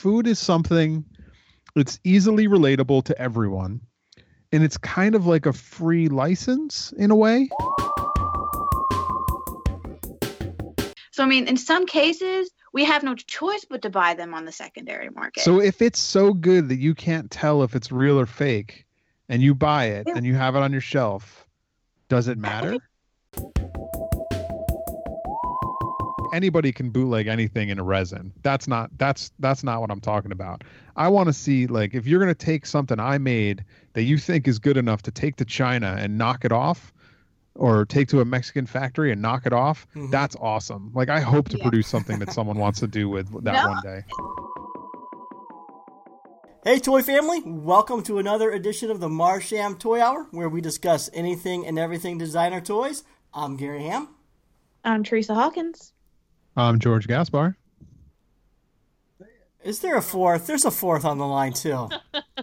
food is something it's easily relatable to everyone and it's kind of like a free license in a way. So I mean, in some cases, we have no choice but to buy them on the secondary market. So if it's so good that you can't tell if it's real or fake and you buy it Yeah. and you have it on your shelf, does it matter? Anybody can bootleg anything in a resin. That's not that's that's not what I'm talking about. I want to see like if you're going to take something I made that you think is good enough to take to China and knock it off or take to a Mexican factory and knock it off, Mhm. that's awesome. Like I hope to Yeah. produce something that someone wants to do with that No. one day. Hey, toy family! Welcome to another edition of the Martian Toy Hour, where we discuss anything and everything designer toys. I'm Gary Ham. I'm Teresa Hawkins. I'm George Gaspar. Is there a fourth? There's a fourth on the line too.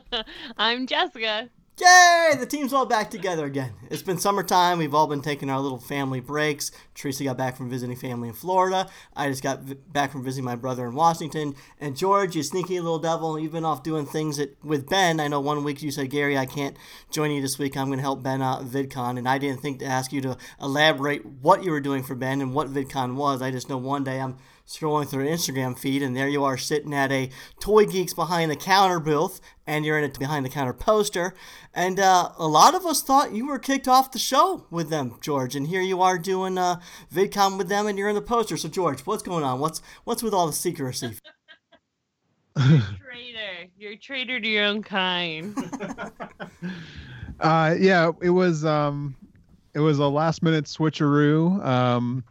I'm Jessica. Yay! The team's all back together again. It's been summertime. We've all been taking our little family breaks. Teresa got back from visiting family in Florida. I just got v- back from visiting my brother in Washington. And George, you sneaky little devil, you've been off doing things that, with Ben. I know one week you said, Gary, I can't join you this week. I'm going to help Ben out at VidCon. And I didn't think to ask you to elaborate what you were doing for Ben and what VidCon was. I just know one day I'm scrolling through an Instagram feed, and there you are sitting at a Toy Geeks behind the counter booth, and you're in a behind the counter poster. And uh, a lot of us thought you were kicked off the show with them, George. And here you are doing uh, VidCon with them, and you're in the poster. So, George, what's going on? What's what's with all the secrecy? Traitor. You're a traitor to your own kind. Uh, yeah, it was um, it was a last minute switcheroo. Um,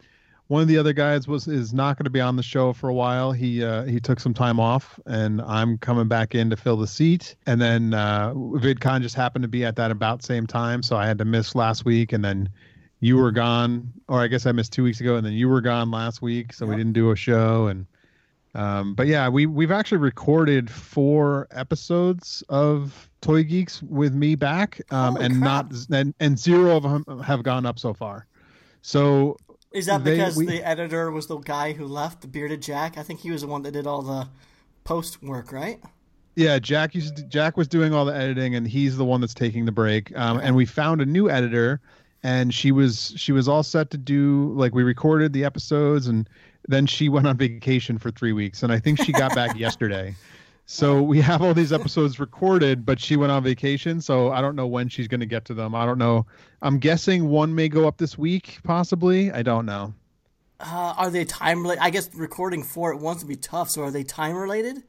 one of the other guys was is not going to be on the show for a while. He uh, he took some time off, and I'm coming back in to fill the seat. And then uh, VidCon just happened to be at that about same time, so I had to miss last week, and then you were gone, or I guess I missed two weeks ago, and then you were gone last week, so we didn't do a show. And um, but yeah, we we've actually recorded four episodes of Toy Geeks with me back, um, and crap. not and, and zero of them have gone up so far. So Is that They- because we- the editor was the guy who left, the bearded Jack? I think he was the one that did all the post work, right? yeah, Jack used to, Jack was doing all the editing, and he's the one that's taking the break. Um, and we found a new editor, and she was she was all set to do like we recorded the episodes, and then she went on vacation for three weeks, and I think she got back yesterday. So we have all these episodes recorded, but she went on vacation, so I don't know when she's going to get to them. I don't know. I'm guessing one may go up this week, possibly. I don't know. Uh, are they time related? I guess recording four at once would be tough. So are they time related?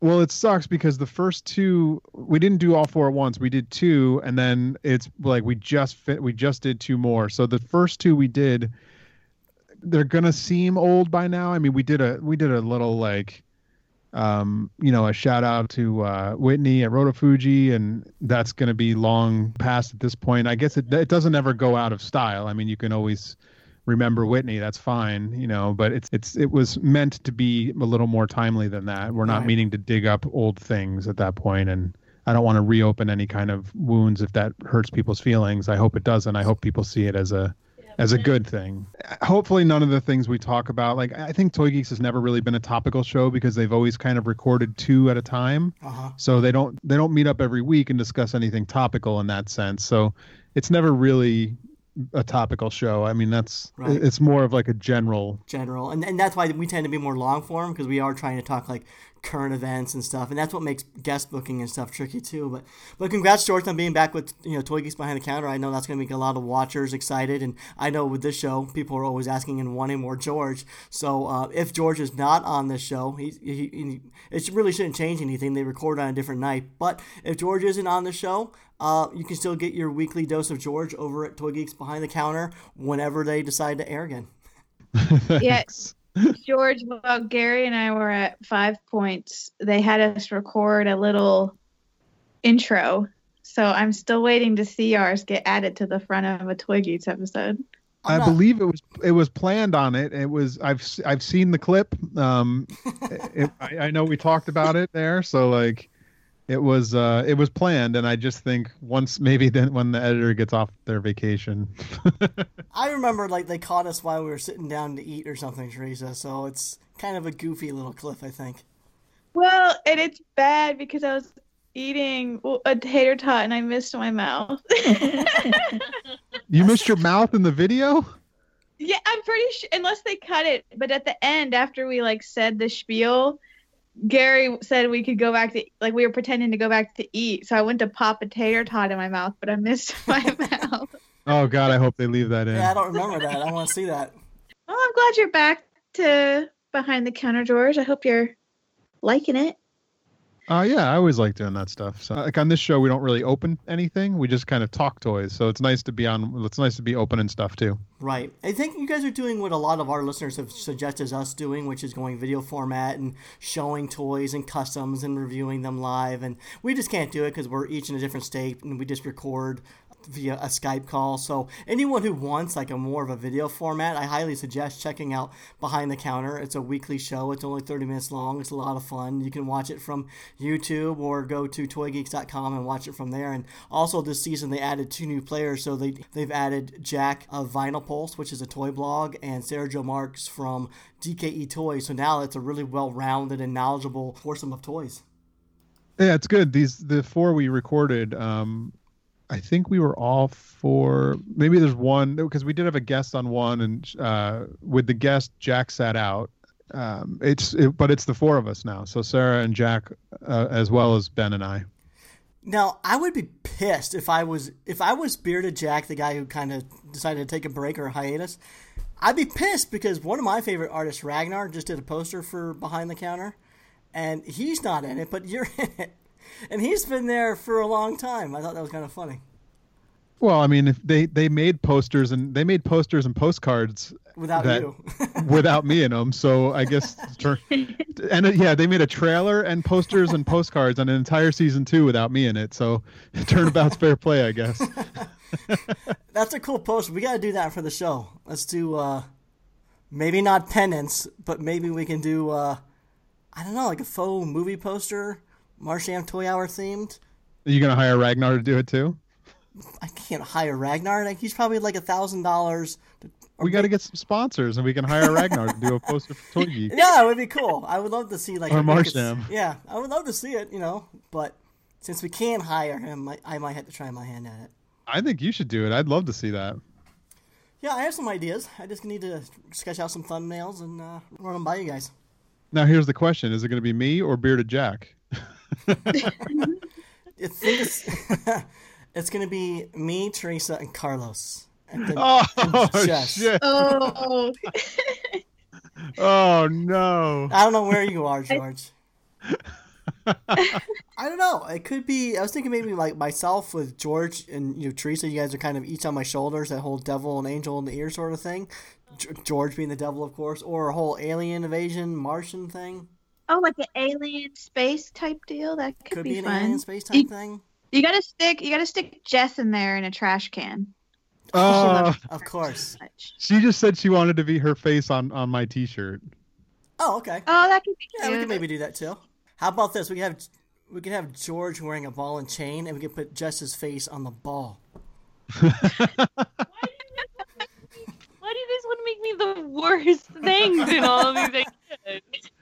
Well, it sucks because the first two we didn't do all four at once. We did two, and then it's like we just fit. We just did two more. So the first two we did, they're gonna seem old by now. I mean, we did a we did a little like, um, you know, a shout out to uh, Whitney at Rotofugi, and that's gonna be long past at this point. I guess it it doesn't ever go out of style. I mean, you can always remember Whitney, that's fine, you know, but it's it's it was meant to be a little more timely than that. We're not Right. meaning to dig up old things at that point and I don't want to reopen any kind of wounds if that hurts people's feelings. I hope it doesn't. I hope people see it as a as a good thing. Hopefully none of the things we talk about like I think Toy Geeks has never really been a topical show because they've always kind of recorded two at a time Uh huh. so they don't they don't meet up every week and discuss anything topical in that sense so it's never really a topical show i mean that's Right. it's more of like a general General, and and that's why we tend to be more long form because we are trying to talk like current events and stuff, and that's what makes guest booking and stuff tricky too. But but congrats, George, on being back with you know Toy Geeks behind the counter. I know that's going to make a lot of watchers excited, and I know with this show, people are always asking and wanting more George. So uh, if George is not on this show, he, he, he it really shouldn't change anything. They record on a different night, but if George isn't on the show. Uh, you can still get your weekly dose of George over at Toy Geeks Behind the Counter whenever they decide to air again. Yes. George, while Gary and I were at Five Points, they had us record a little intro. So I'm still waiting to see ours get added to the front of a Toy Geeks episode. i believe it was it was planned on it. It was i've s- i've seen the clip. Um it, I, I know we talked about it there. So like it was uh it was planned and i just think once maybe then when the editor gets off their vacation I remember like they caught us while we were sitting down to eat or something, Teresa. So it's kind of a goofy little clip, I think. Well, and it's bad because I was eating a tater tot and I missed my mouth. You missed your mouth in the video? yeah, I'm pretty sure unless they cut it, but at the end after we like said the spiel, Gary said we could go back to like we were pretending to go back to eat. So I went to pop a tater tot in my mouth, but I missed my mouth. Oh god, I hope they leave that in. Yeah, I don't remember that. I want to see that. Well, I'm glad you're back to behind the counter George. I hope you're liking it. Uh, yeah, I always like doing that stuff. So, like on this show, we don't really open anything. We just kind of talk toys. So it's nice to be on. It's nice to be opening stuff too. Right. I think you guys are doing what a lot of our listeners have suggested us doing, which is going video format and showing toys and customs and reviewing them live. And we just can't do it because we're each in a different state and we just record via a Skype call. So anyone who wants like a more of a video format, I highly suggest checking out Behind the Counter. It's a weekly show. It's only 30 minutes long. It's a lot of fun. You can watch it from YouTube or go to toygeeks.com and watch it from there. And also this season they added two new players. So they they've added Jack of Vinyl Pulse, which is a toy blog, and Sarah Jo Marks from DKE Toys. So now it's a really well-rounded and knowledgeable foursome of toys. Yeah, it's good. These the four we recorded. Um, I think we were all for. Maybe there's one because we did have a guest on one, and uh, with the guest, Jack sat out. Um, it's it, but it's the four of us now. So Sarah and Jack, uh, as well as Ben and I. Now, I would be pissed if I was if I was bearded Jack, the guy who kind of decided to take a break or a hiatus. I'd be pissed because one of my favorite artists, Ragnar, just did a poster for Behind the Counter, and he's not in it, but you're in it, and he's been there for a long time. I thought that was kind of funny. Well, I mean, if they they made posters and they made posters and postcards Without that- you, without me in them, so I guess turn and uh, yeah, they made a trailer and posters and postcards on an entire season two without me in it. So turnabout's fair play, I guess. that's a cool poster. We got to do that for the show. Let's do uh, maybe not penance, but maybe we can do uh, I don't know, like a faux movie poster, Martian Toy Hour themed. Are you gonna hire Ragnar to do it too? I can't hire Ragnar. Like he's probably like a thousand dollars. We got to get some sponsors, and we can hire Ragnar to do a poster for Toy Geek. Yeah, it would be cool. I would love to see like Or a- like it's- Martian. Yeah, I would love to see it. You know, but since we can't hire him, I, I might have to try my hand at it. I think you should do it. I'd love to see that. Yeah, I have some ideas. I just need to sketch out some thumbnails and uh, run them by you guys. Now, here's the question: Is it going to be me or Bearded Jack? I think it's it's gonna be me, Teresa, and Carlos. And then- Oh Jess. shit! Oh, Oh no! I don't know where you are, George. I don't know. It could be. I was thinking maybe like myself with George and you know Teresa. You guys are kind of each on my shoulders. That whole devil and angel in the ear sort of thing. G- George being the devil, of course, or a whole alien invasion Martian thing. Oh, like an alien space type deal. That could, Could be, be an fun. alien space type You- thing. You gotta stick. You gotta stick Jess in there in a trash can. Oh, Of course. Much. she just said she wanted to be her face on on my T-shirt. Oh, okay. Oh, that could be Yeah, we could maybe do that too. How about this? We could have we could have George wearing a ball and chain, and we could put Jess's face on the ball. Why do you guys want to make me the worst things in all of these ideas?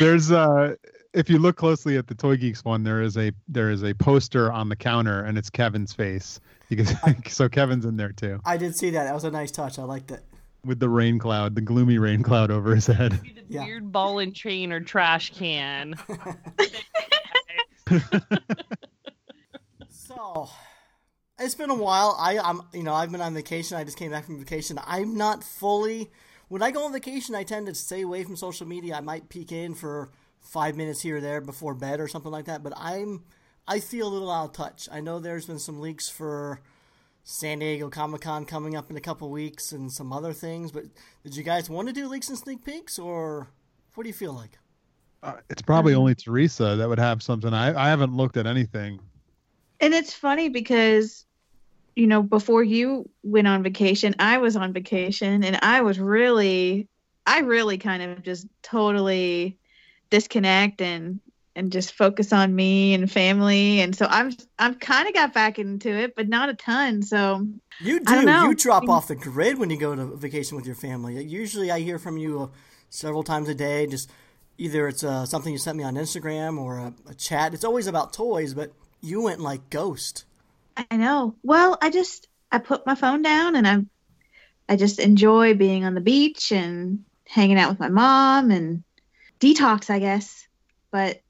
There's uh if you look closely at the Toy Geeks one, there is a there is a poster on the counter, and it's Kevin's face. You can, so Kevin's in there too, I did see that. That was a nice touch. I liked it. with the rain cloud, the gloomy rain cloud over his head. Yeah. weird ball and chain or trash can. So, it's been a while. I, I'm, you know, I've been on vacation. I just came back from vacation. I'm not fully. When I go on vacation, I tend to stay away from social media. I might peek in for five minutes here or there before bed or something like that. But I'm, I feel a little out of touch. I know there's been some leaks for San Diego Comic Con coming up in a couple weeks and some other things. But did you guys want to do leaks and sneak peeks, or what do you feel like? Uh, it's probably only Teresa that would have something. I I haven't looked at anything. And it's funny because, you know, before you went on vacation, I was on vacation and I was really, I really kind of just totally disconnect and and just focus on me and family. And so I'm I'm kind of got back into it, but not a ton. So You know. You drop off the grid when you go to vacation with your family. Usually, I hear from you uh, several times a day. Just either it's uh, something you sent me on Instagram or a, a chat. It's always about toys, but you went like ghost. I know. Well, I just I put my phone down and I I just enjoy being on the beach and hanging out with my mom and detox, I guess. But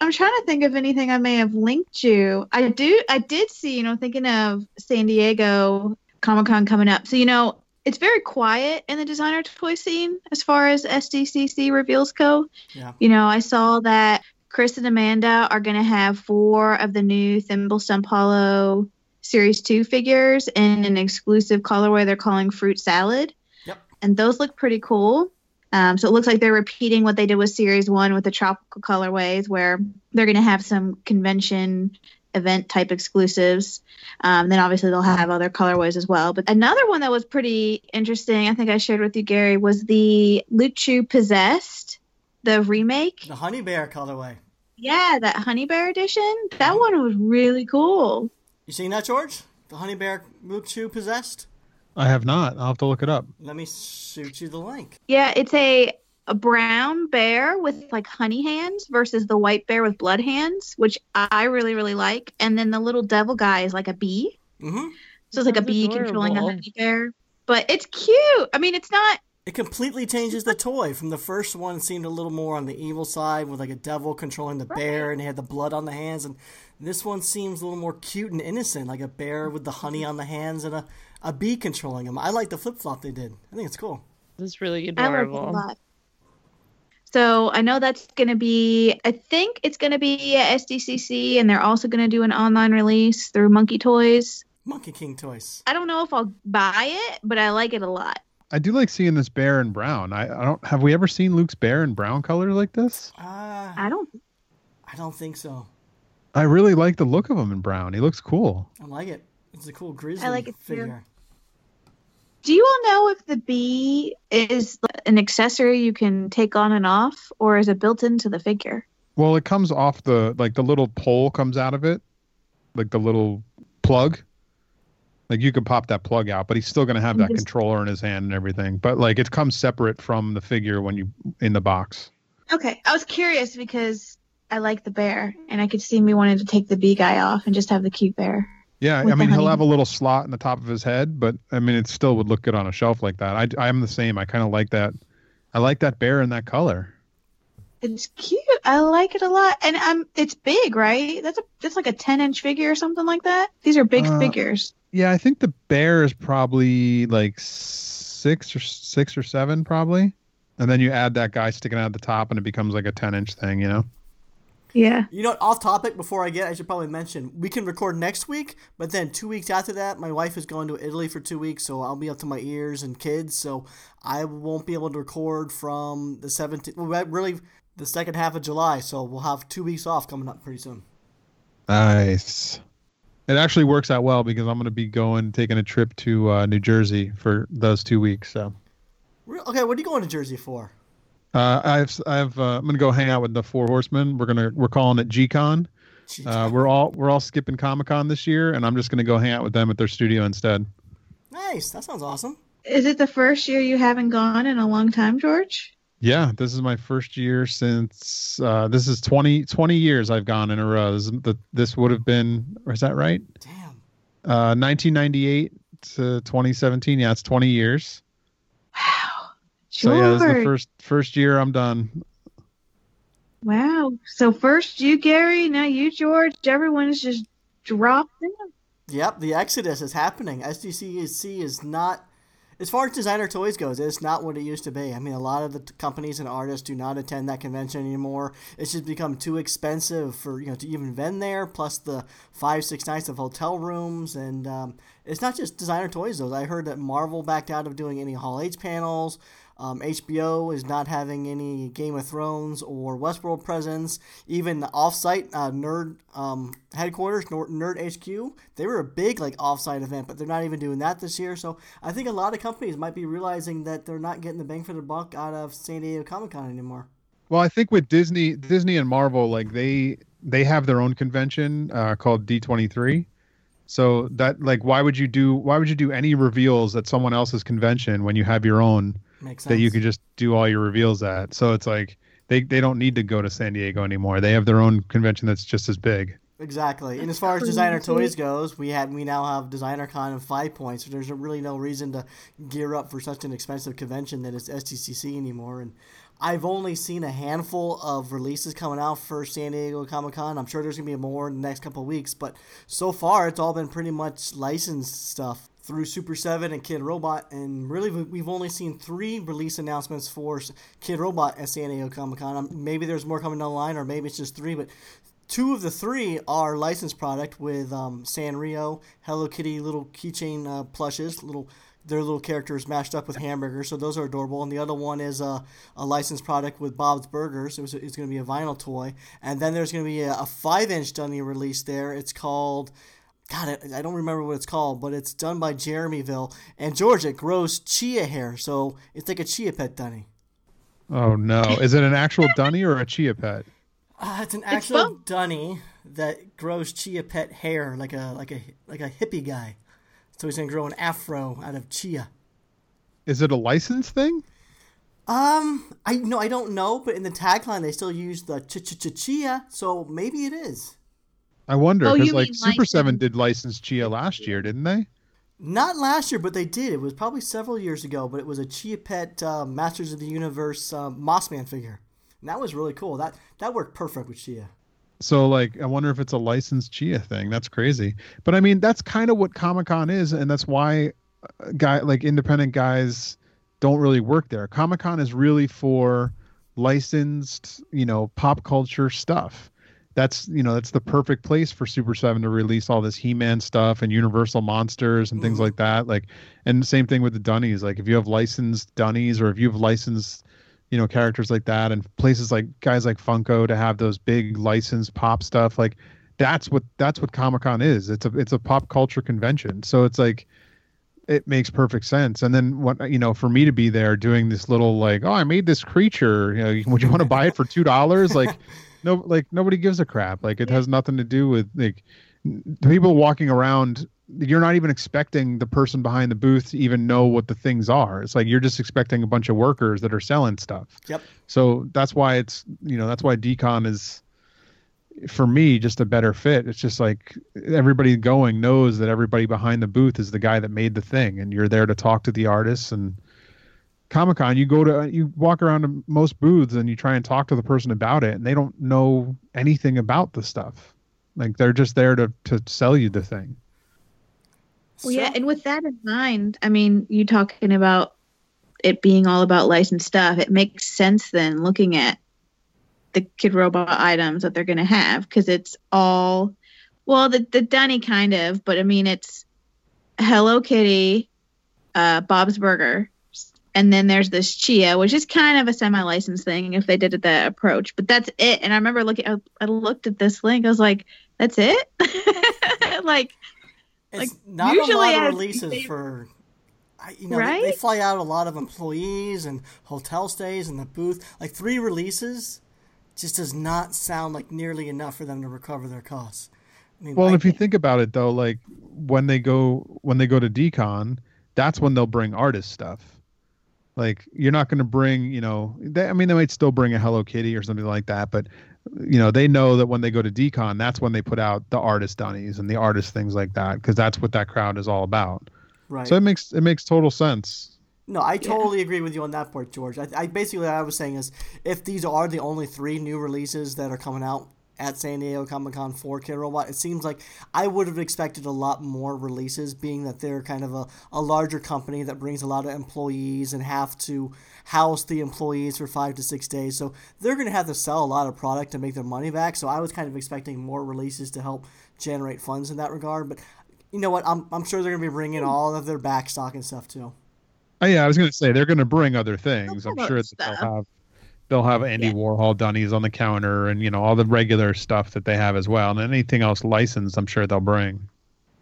I'm trying to think of anything I may have linked you. I do I did see, you know, thinking of San Diego Comic Con coming up. So, you know, it's very quiet in the designer toy scene as far as SDCC reveals go. Yeah. You know, I saw that Chris and Amanda are going to have four of the new Thimble Stump Hollow Series 2 figures in an exclusive colorway they're calling Fruit Salad. Yep. And those look pretty cool. Um, so it looks like they're repeating what they did with Series 1 with the tropical colorways, where they're going to have some convention event type exclusives. Um, then obviously they'll have other colorways as well. But another one that was pretty interesting, I think I shared with you, Gary, was the Luke Chueh Possessed, the remake. The Honey Bear colorway. Yeah, that Honey Bear edition. That one was really cool. You seen that, George? The Honey Bear Luke Chueh possessed? I have not. I'll have to look it up. Let me shoot you the link. Yeah, it's a a brown bear with like honey hands versus the white bear with blood hands, which I really really like. And then the little devil guy is like a bee, hmm so it's like a Sounds bee controlling a honey bear. But it's cute. I mean, it's not. It completely changes the toy. From the first one, seemed a little more on the evil side with like a devil controlling the bear and he had the blood on the hands. And this one seems a little more cute and innocent, like a bear with the honey on the hands and a, a bee controlling him. I like the flip flop they did. I think it's cool. It's really adorable. I like it a lot. So I know that's going to be. I think it's going to be at SDCC, and they're also going to do an online release through Monkey Toys. Munky King toys. I don't know if I'll buy it, but I like it a lot. I do like seeing this bear in brown. I, I don't have we ever seen Luke's bear in brown color like this? Uh, I don't. I don't think so. I really like the look of him in brown. He looks cool. I like it. It's a cool grizzly like it too. figure. Do you all know if the bee is an accessory you can take on and off, or is it built into the figure? Well, it comes off the like the little pole comes out of it, like the little plug. Like you could pop that plug out, but he's still gonna have that Just- controller in his hand and everything. But like it comes separate from the figure when you in the box. Okay, I was curious because I like the bear, and I could see me wanting to take the bee guy off and just have the cute bear. Yeah, I mean he'll have a little slot in the top of his head, but I mean it still would look good on a shelf like that. I I'm the same. I kind of like that. I like that bear in that color. It's cute. I like it a lot, and I'm. It's big, right? That's a. That's like a ten inch figure or something like that. These are big Uh, figures. Yeah, I think the bear is probably like six or six or seven, probably. And then you add that guy sticking out the top, and it becomes like a ten inch thing, you know. Yeah. You know, what, off topic. Before I get, I should probably mention we can record next week, but then two weeks after that, my wife is going to Italy for two weeks, so I'll be up to my ears and kids, so I won't be able to record from the 17th. Well, really, the second half of July, so we'll have two weeks off coming up pretty soon. Nice. It actually works out well because I'm going to be going taking a trip to uh, New Jersey for those two weeks. So Okay, what are you going to Jersey for? uh, I've I've uh, I'm going to go hang out with the Four Horsemen. We're gonna we're calling it GCon. Gee, Uh, we're all we're all skipping Comic Con this year, and I'm just going to go hang out with them at their studio instead. nice, that sounds awesome. Is it the first year you haven't gone in a long time, George? Yeah, this is my first year since uh, this is 20, 20 years I've gone in a row. This, the, this would have been, is that right? Damn. Uh, 1998 to 2017. Yeah, it's 20 years. Wow. So yeah, this is the first first year I'm done. Wow. So first you, Gary. Now you, George. Everyone is just dropped in. Yep, the exodus is happening. SDCC is not, as far as designer toys goes, it's not what it used to be. I mean, a lot of the t- companies and artists do not attend that convention anymore. It's just become too expensive for you know to even vend there. Plus the five six nights of hotel rooms, and um, it's not just designer toys. Though I heard that Marvel backed out of doing any Hall H panels. Um, HBO is not having any Game of Thrones or Westworld presence. Even the offsite uh, nerd um, headquarters, Nerd, HQ, they were a big like offsite event, but they're not even doing that this year. So I think a lot of companies might be realizing that they're not getting the bang for their buck out of San Diego Comic Con anymore. Well, I think with Disney, Disney and Marvel, like they they have their own convention uh, called D23. So that like, why would you do why would you do any reveals at someone else's convention when you have your own Makes sense. that you could just do all your reveals at? So it's like they they don't need to go to San Diego anymore. They have their own convention that's just as big. Exactly. And as far as designer toys goes, we had we now have Designer Con and Five Points. So there's really no reason to gear up for such an expensive convention that is SDCC anymore. And I've only seen a handful of releases coming out for San Diego Comic Con. I'm sure there's gonna be more in the next couple of weeks, but so far it's all been pretty much licensed stuff through Super 7 and Kidrobot, and really we've only seen three release announcements for Kidrobot at San Diego Comic Con. Um, maybe there's more coming down the line, or maybe it's just three, but two of the three are licensed product with um, Sanrio, Hello Kitty little keychain uh, plushes, little their little characters mashed up with hamburgers, so those are adorable. And the other one is a, a licensed product with Bob's Burgers. It was, it's going to be a vinyl toy. And then there's going to be a, a five inch Dunny release there. It's called God, I, don't remember what it's called, but it's done by Jeremyville. And Georgia grows chia hair, so it's like a chia pet dunny. Oh no! Is it an actual dunny or a chia pet? Uh, it's an actual it's dunny that grows chia pet hair, like a like a like a hippie guy. So he's gonna grow an afro out of chia. Is it a license thing? Um, I no, I don't know, but in the tagline they still use the ch ch ch chia, so maybe it is. I wonder because oh, like Super Seven did license Chia last year, didn't they? Not last year, but they did. It was probably several years ago, but it was a Chia Pet uh, Masters of the Universe uh, Mossman figure, and that was really cool. That that worked perfect with Chia. So like, I wonder if it's a licensed Chia thing. That's crazy. But I mean, that's kind of what Comic Con is, and that's why uh, guy like independent guys don't really work there. Comic Con is really for licensed, you know, pop culture stuff that's you know that's the perfect place for Super Seven to release all this He-Man stuff and Universal monsters and things mm-hmm. like that. Like, and the same thing with the Dunnies. Like, if you have licensed Dunnies or if you have licensed, you know, characters like that, and places like guys like Funko to have those big licensed pop stuff, like that's what that's what Comic Con is. It's a it's a pop culture convention. So it's like it makes perfect sense. And then what you know, for me to be there doing this little like, oh, I made this creature. You know, would you want to buy it for two dollars? Like no like nobody gives a crap. Like it has nothing to do with like the people walking around you're not even expecting the person behind the booth to even know what the things are. It's like you're just expecting a bunch of workers that are selling stuff. Yep. So that's why it's you know that's why decon is for me just a better fit. It's just like everybody going knows that everybody behind the booth is the guy that made the thing and you're there to talk to the artists and Comic Con, you go to you walk around to most booths and you try and talk to the person about it, and they don't know anything about the stuff. Like they're just there to to sell you the thing. Well, so, yeah, and with that in mind, I mean, you talking about it being all about licensed stuff. It makes sense then, looking at the Kidrobot items that they're going to have, because it's all, well, the the Dunny kind of, but I mean, it's Hello Kitty, uh, Bob's Burger, and then there's this chia which is kind of a semi-licensed thing if they did it that approach but that's it. And i remember looking I, I looked at this link. I was like that's it? Like it's like not usually a lot of releases they, for you know right? they, they, fly out a lot of employees and hotel stays and the booth. Like three releases just does not sound like nearly enough for them to recover their costs. I mean, well I if you think about it though like when they go when they go to decon that's when they'll bring artist stuff like you're not going to bring, you know, they, I mean, they might still bring a Hello Kitty or something like that, but you know, they know that when they go to Decon, that's when they put out the artist dunnies and the artist things like that, because that's what that crowd is all about. Right. So it makes it makes total sense. No, I totally yeah. agree with you on that part, George. I, I basically what I was saying is if these are the only three new releases that are coming out at San Diego Comic Con for Kidrobot. It seems like I would have expected a lot more releases, being that they're kind of a, a larger company that brings a lot of employees and have to house the employees for five to six days. So they're going to have to sell a lot of product to make their money back. So I was kind of expecting more releases to help generate funds in that regard. But you know what? I'm, I'm sure they're going to be bringing all of their back stock and stuff too. Oh, yeah, I was going to say they're going to bring other things. I'm sure that they'll have they'll have Andy yeah. Warhol dunnies on the counter and you know all the regular stuff that they have as well, and anything else licensed, I'm sure they'll bring.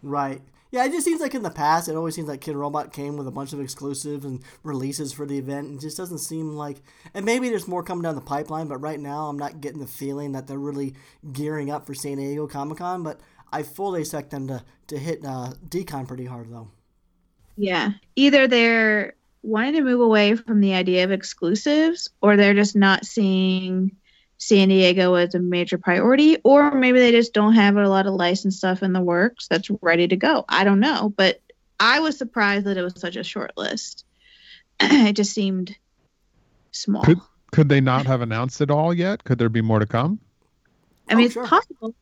Right. Yeah, it just seems like in the past, it always seems like Kidrobot came with a bunch of exclusives and releases for the event, and just doesn't seem like. And maybe there's more coming down the pipeline, but right now, I'm not getting the feeling that they're really gearing up for San Diego Comic Con. But I fully expect them to to hit uh, Decon pretty hard, though. Yeah, either they're wanting to move away from the idea of exclusives, or they're just not seeing San Diego as a major priority, or maybe they just don't have a lot of licensed stuff in the works that's ready to go. I don't know, but I was surprised that it was such a short list. it just seemed small. Could could they not have announced it all yet? Could there be more to come? I mean, Oh, it's sure. possible.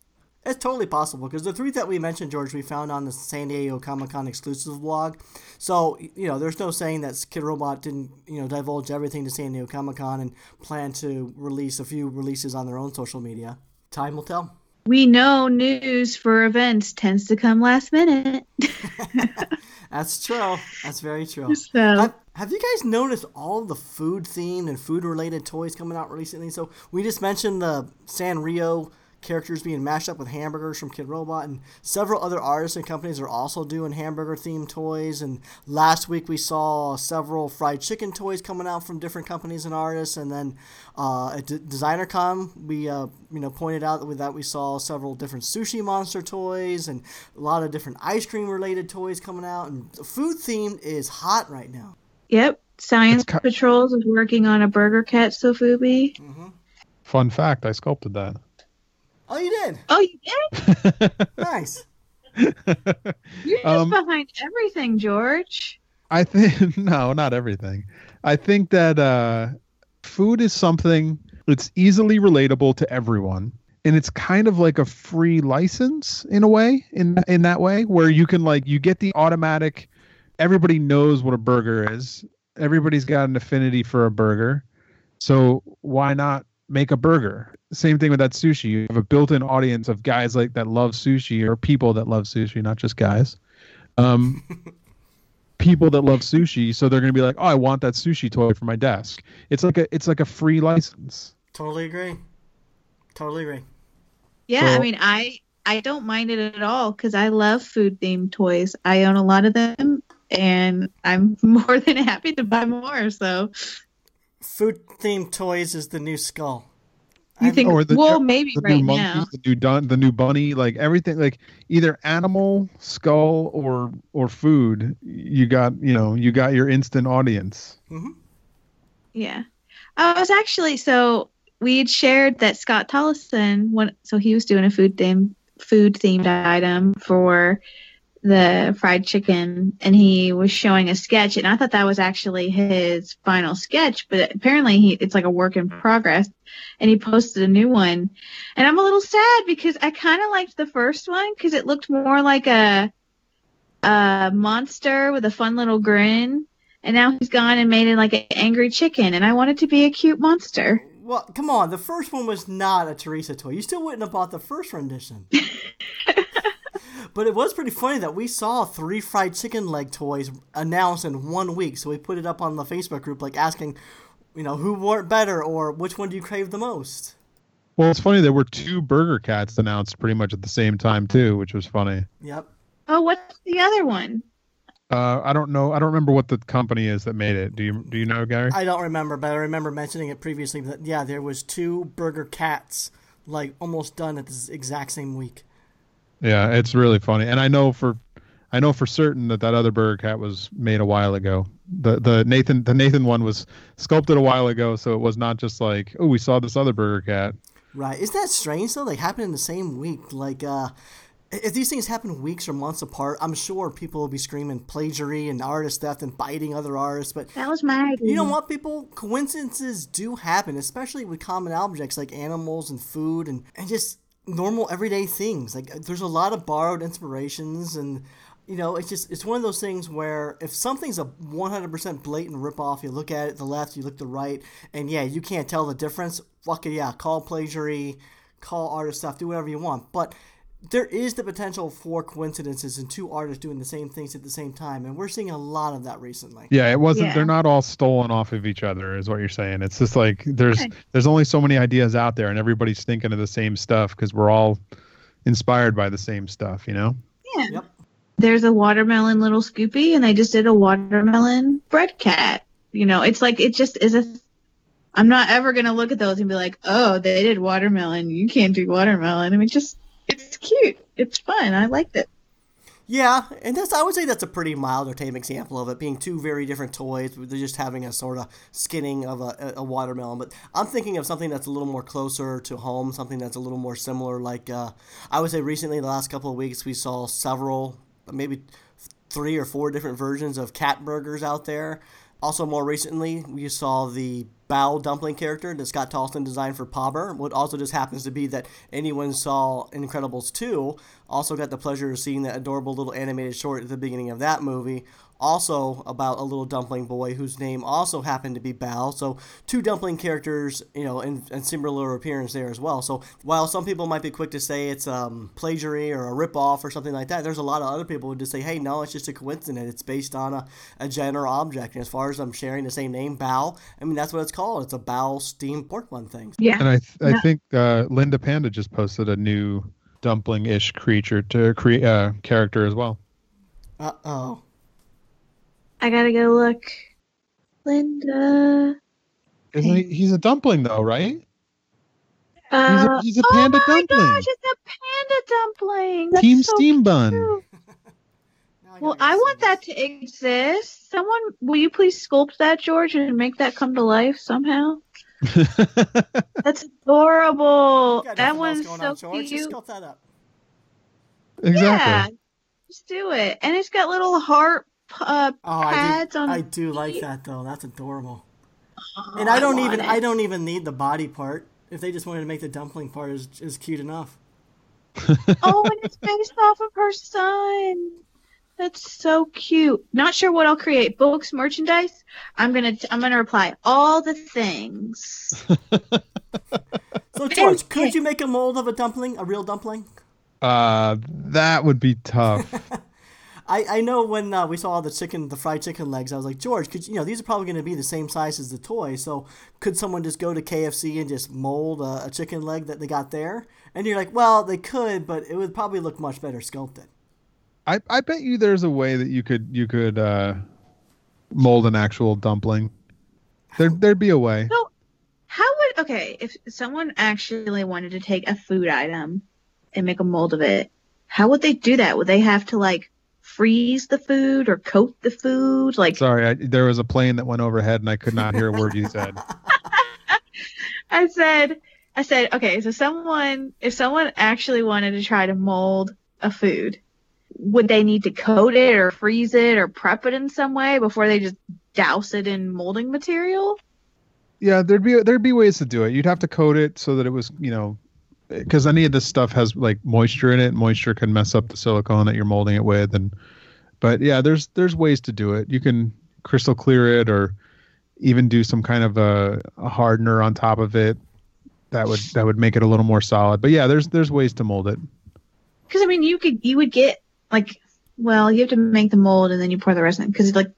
It's totally possible because the three that we mentioned, George, we found on the San Diego Comic Con exclusive blog. So you know, there's no saying that Kidrobot didn't you know divulge everything to San Diego Comic Con and plan to release a few releases on their own social media. Time will tell. We know news for events tends to come last minute. That's true. That's very true. so Have, have you guys noticed all the food themed and food related toys coming out recently? So we just mentioned the Sanrio characters being mashed up with hamburgers from Kidrobot, and several other artists and companies are also doing hamburger themed toys. And last week we saw several fried chicken toys coming out from different companies and artists. And then uh, at D- DesignerCon we uh, you know pointed out that that we saw several different sushi monster toys and a lot of different ice cream related toys coming out. And food themed is hot right now. Yep. Science It's ki- Patrols is working on a Burger Cat Sofubi. Fun fact: I sculpted that. Oh, you did. Oh, you did? Nice. You're just Um, behind everything, George. I think no, not everything. I think that uh, food is something that's easily relatable to everyone, and it's kind of like a free license in a way. In in that way, where you can like you get the automatic. Everybody knows what a burger is. Everybody's got an affinity for a burger, so why not make a burger? Same thing with that sushi. You have a built-in audience of guys like that love sushi or people that love sushi, not just guys. Um, people that love sushi, so they're gonna be like, "Oh, I want that sushi toy for my desk." It's like a it's like a free license. Totally agree. Totally agree. Yeah, I mean, I I don't mind it at all because I love food themed toys. I own a lot of them, and I'm more than happy to buy more. So Food themed toys is the new skull. you I'm- think, Or the- well, maybe The right new monkey, now. the new dun, the new bunny, like everything, like either animal, skull, or or food. You got you know you got your instant audience. Mm-hmm. Yeah, I was actually so we had shared that Scott Tolleson, one, so he was doing a food theme food themed item for the fried chicken, and he was showing a sketch, and I thought that was actually his final sketch, but apparently he it's like a work in progress, and he posted a new one, and I'm a little sad because I kind of liked the first one because it looked more like a a monster with a fun little grin and now he's gone and made it like an angry chicken and i want it to be a cute monster Well, come on. The first one was not a Teresa toy. You still wouldn't have bought the first rendition. but it was pretty funny that we saw three fried chicken leg toys announced in one week. So we put it up on the Facebook group, like asking, you know, who wore it better or which one do you crave the most? Well, it's funny there were two Burger Cats announced pretty much at the same time too, which was funny. Yep. oh what's the other one Uh, I don't know. I don't remember what the company is that made it. Do you do you know, Gary? I don't remember, but I remember mentioning it previously. That yeah, there was two Burger Cats, like almost done at this exact same week. Yeah, it's really funny, and I know for, I know for certain that that other Burger Cat was made a while ago. The the Nathan the Nathan one was sculpted a while ago, so it was not just like oh we saw this other Burger Cat. Right. Isn't that strange though? They happen in the same week. Like, uh, if these things happen weeks or months apart, I'm sure people will be screaming plagiary and artist theft and biting other artists. But that was my idea. you know what, people? Coincidences do happen, especially with common objects like animals and food and, and just normal everyday things. Like, there's a lot of borrowed inspirations and. You know, it's just it's one of those things where if something's a 100% blatant ripoff, you look at it the left, you look the right, and yeah, you can't tell the difference. Fuck it, yeah, call plagiary, call artist stuff, do whatever you want. But there is the potential for coincidences and two artists doing the same things at the same time, and we're seeing a lot of that recently. Yeah, it wasn't. Yeah. They're not all stolen off of each other, is what you're saying. It's just like there's Okay. there's only so many ideas out there, and everybody's thinking of the same stuff because we're all inspired by the same stuff. You know. yeah. Yep. there's a watermelon little scoopy and they just did a watermelon bread cat you know it's like it just is a i'm not ever going to look at those and be like oh they did watermelon you can't do watermelon i mean just it's cute it's fun i liked it Yeah, and that's I would say that's a pretty mild or tame example of it being two very different toys. They're just having a sort of skinning of a, a watermelon. But I'm thinking of something that's a little more closer to home, something that's a little more similar. Like uh, I would say recently, the last couple of weeks, we saw several, maybe three or four different versions of cat burgers out there. Also, more recently, we saw the Bao dumpling character that Scott Tolleson designed for Pobber. What also just happens to be that anyone saw Incredibles 2 also got the pleasure of seeing that adorable little animated short at the beginning of that movie also about a little dumpling boy whose name also happened to be Bao. So two dumpling characters, you know, and, and similar appearance there as well. So while some people might be quick to say it's um, plagiary or a ripoff or something like that, there's a lot of other people who just say, hey, no, it's just a coincidence. It's based on a, a general object. And as far as I'm sharing the same name, Bao, I mean, that's what it's called. It's a Bao steamed pork bun thing. Yeah. And I th- I think uh, Linda Panda just posted a new dumpling-ish creature to create uh, character as well. Uh oh. I gotta go look. Linda. Isn't he? He's a dumpling though, right? Uh, He's a, he's a panda oh my dumpling. gosh, it's a panda dumpling. That's Team so Steam Bun. cute. Well, I want that to exist. Someone, will you please sculpt that, George, and make that come to life somehow? That's adorable. That one's so on, George. Just cute. sculpt that up. Yeah, exactly. just do it. And it's got little heart uh, Oh, I do, on. I do like that though. That's adorable. Oh, And I don't want even it. I don't even need the body part. If they just wanted to make the dumpling part is is cute enough. oh, and it's based off of her son. That's so cute. Not sure what I'll create. Books, merchandise. I'm gonna I'm gonna reply all the things. So George, could you make a mold of a dumpling, a real dumpling? Uh, that would be tough. I, I know when uh, we saw the chicken, the fried chicken legs, I was like, George, could you, you know these are probably going to be the same size as the toy, so could someone just go to KFC and just mold a, a chicken leg that they got there? And you're like, well, they could, but it would probably look much better sculpted. I, I bet you there's a way that you could you could uh, mold an actual dumpling. There there'd be a way. So, how would okay if someone actually wanted to take a food item and make a mold of it? How would they do that? Would they have to like freeze the food or coat the food? Like Sorry, I, there was a plane that went overhead and I could not hear a word you said. I said, I said, okay, so someone, if someone actually wanted to try to mold a food, would they need to coat it or freeze it or prep it in some way before they just douse it in molding material? Yeah, there'd be there'd be ways to do it. You'd have to coat it so that it was you know, because any of this stuff has like moisture in it. Moisture can mess up the silicone that you're molding it with, and but yeah, there's there's ways to do it. You can crystal clear it or even do some kind of a, a hardener on top of it. That would that would make it a little more solid. But yeah, there's there's ways to mold it. Because I mean, you could, you would get like, well, you have to make the mold and then you pour the resin because like,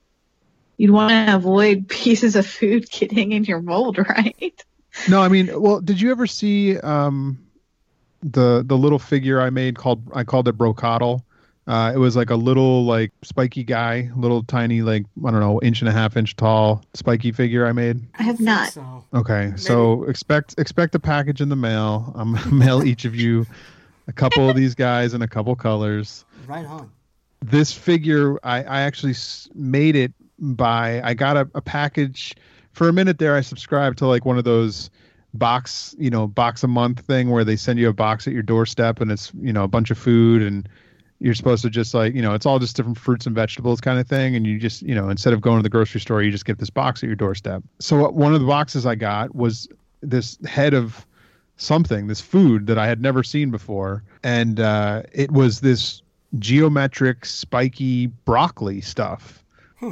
you'd want to avoid pieces of food getting in your mold, right? No, I mean, well, did you ever see um, the the little figure I made called I called it Brocodle? Uh, it was like a little like spiky guy, little tiny like I don't know inch and a half inch tall spiky figure I made. I have not. So Okay, so expect expect a package in the mail. I'm gonna mail each of you a couple of these guys in a couple colors. right on. This figure, I, I actually made it by I got a, a package for a minute there. I subscribed to like one of those box, you know, box a month thing where they send you a box at your doorstep and it's you know a bunch of food and you're supposed to just like you know it's all just different fruits and vegetables kind of thing. And you just you know instead of going to the grocery store you just get this box at your doorstep. So one of the boxes i got was this head of something this food that i had never seen before. And uh, it was this geometric spiky broccoli stuff.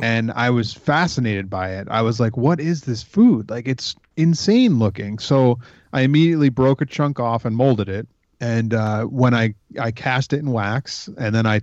And i was fascinated by it. I was like what is this food? Like it's insane looking so i immediately broke a chunk off and molded it and uh, when I I cast it in wax, and then I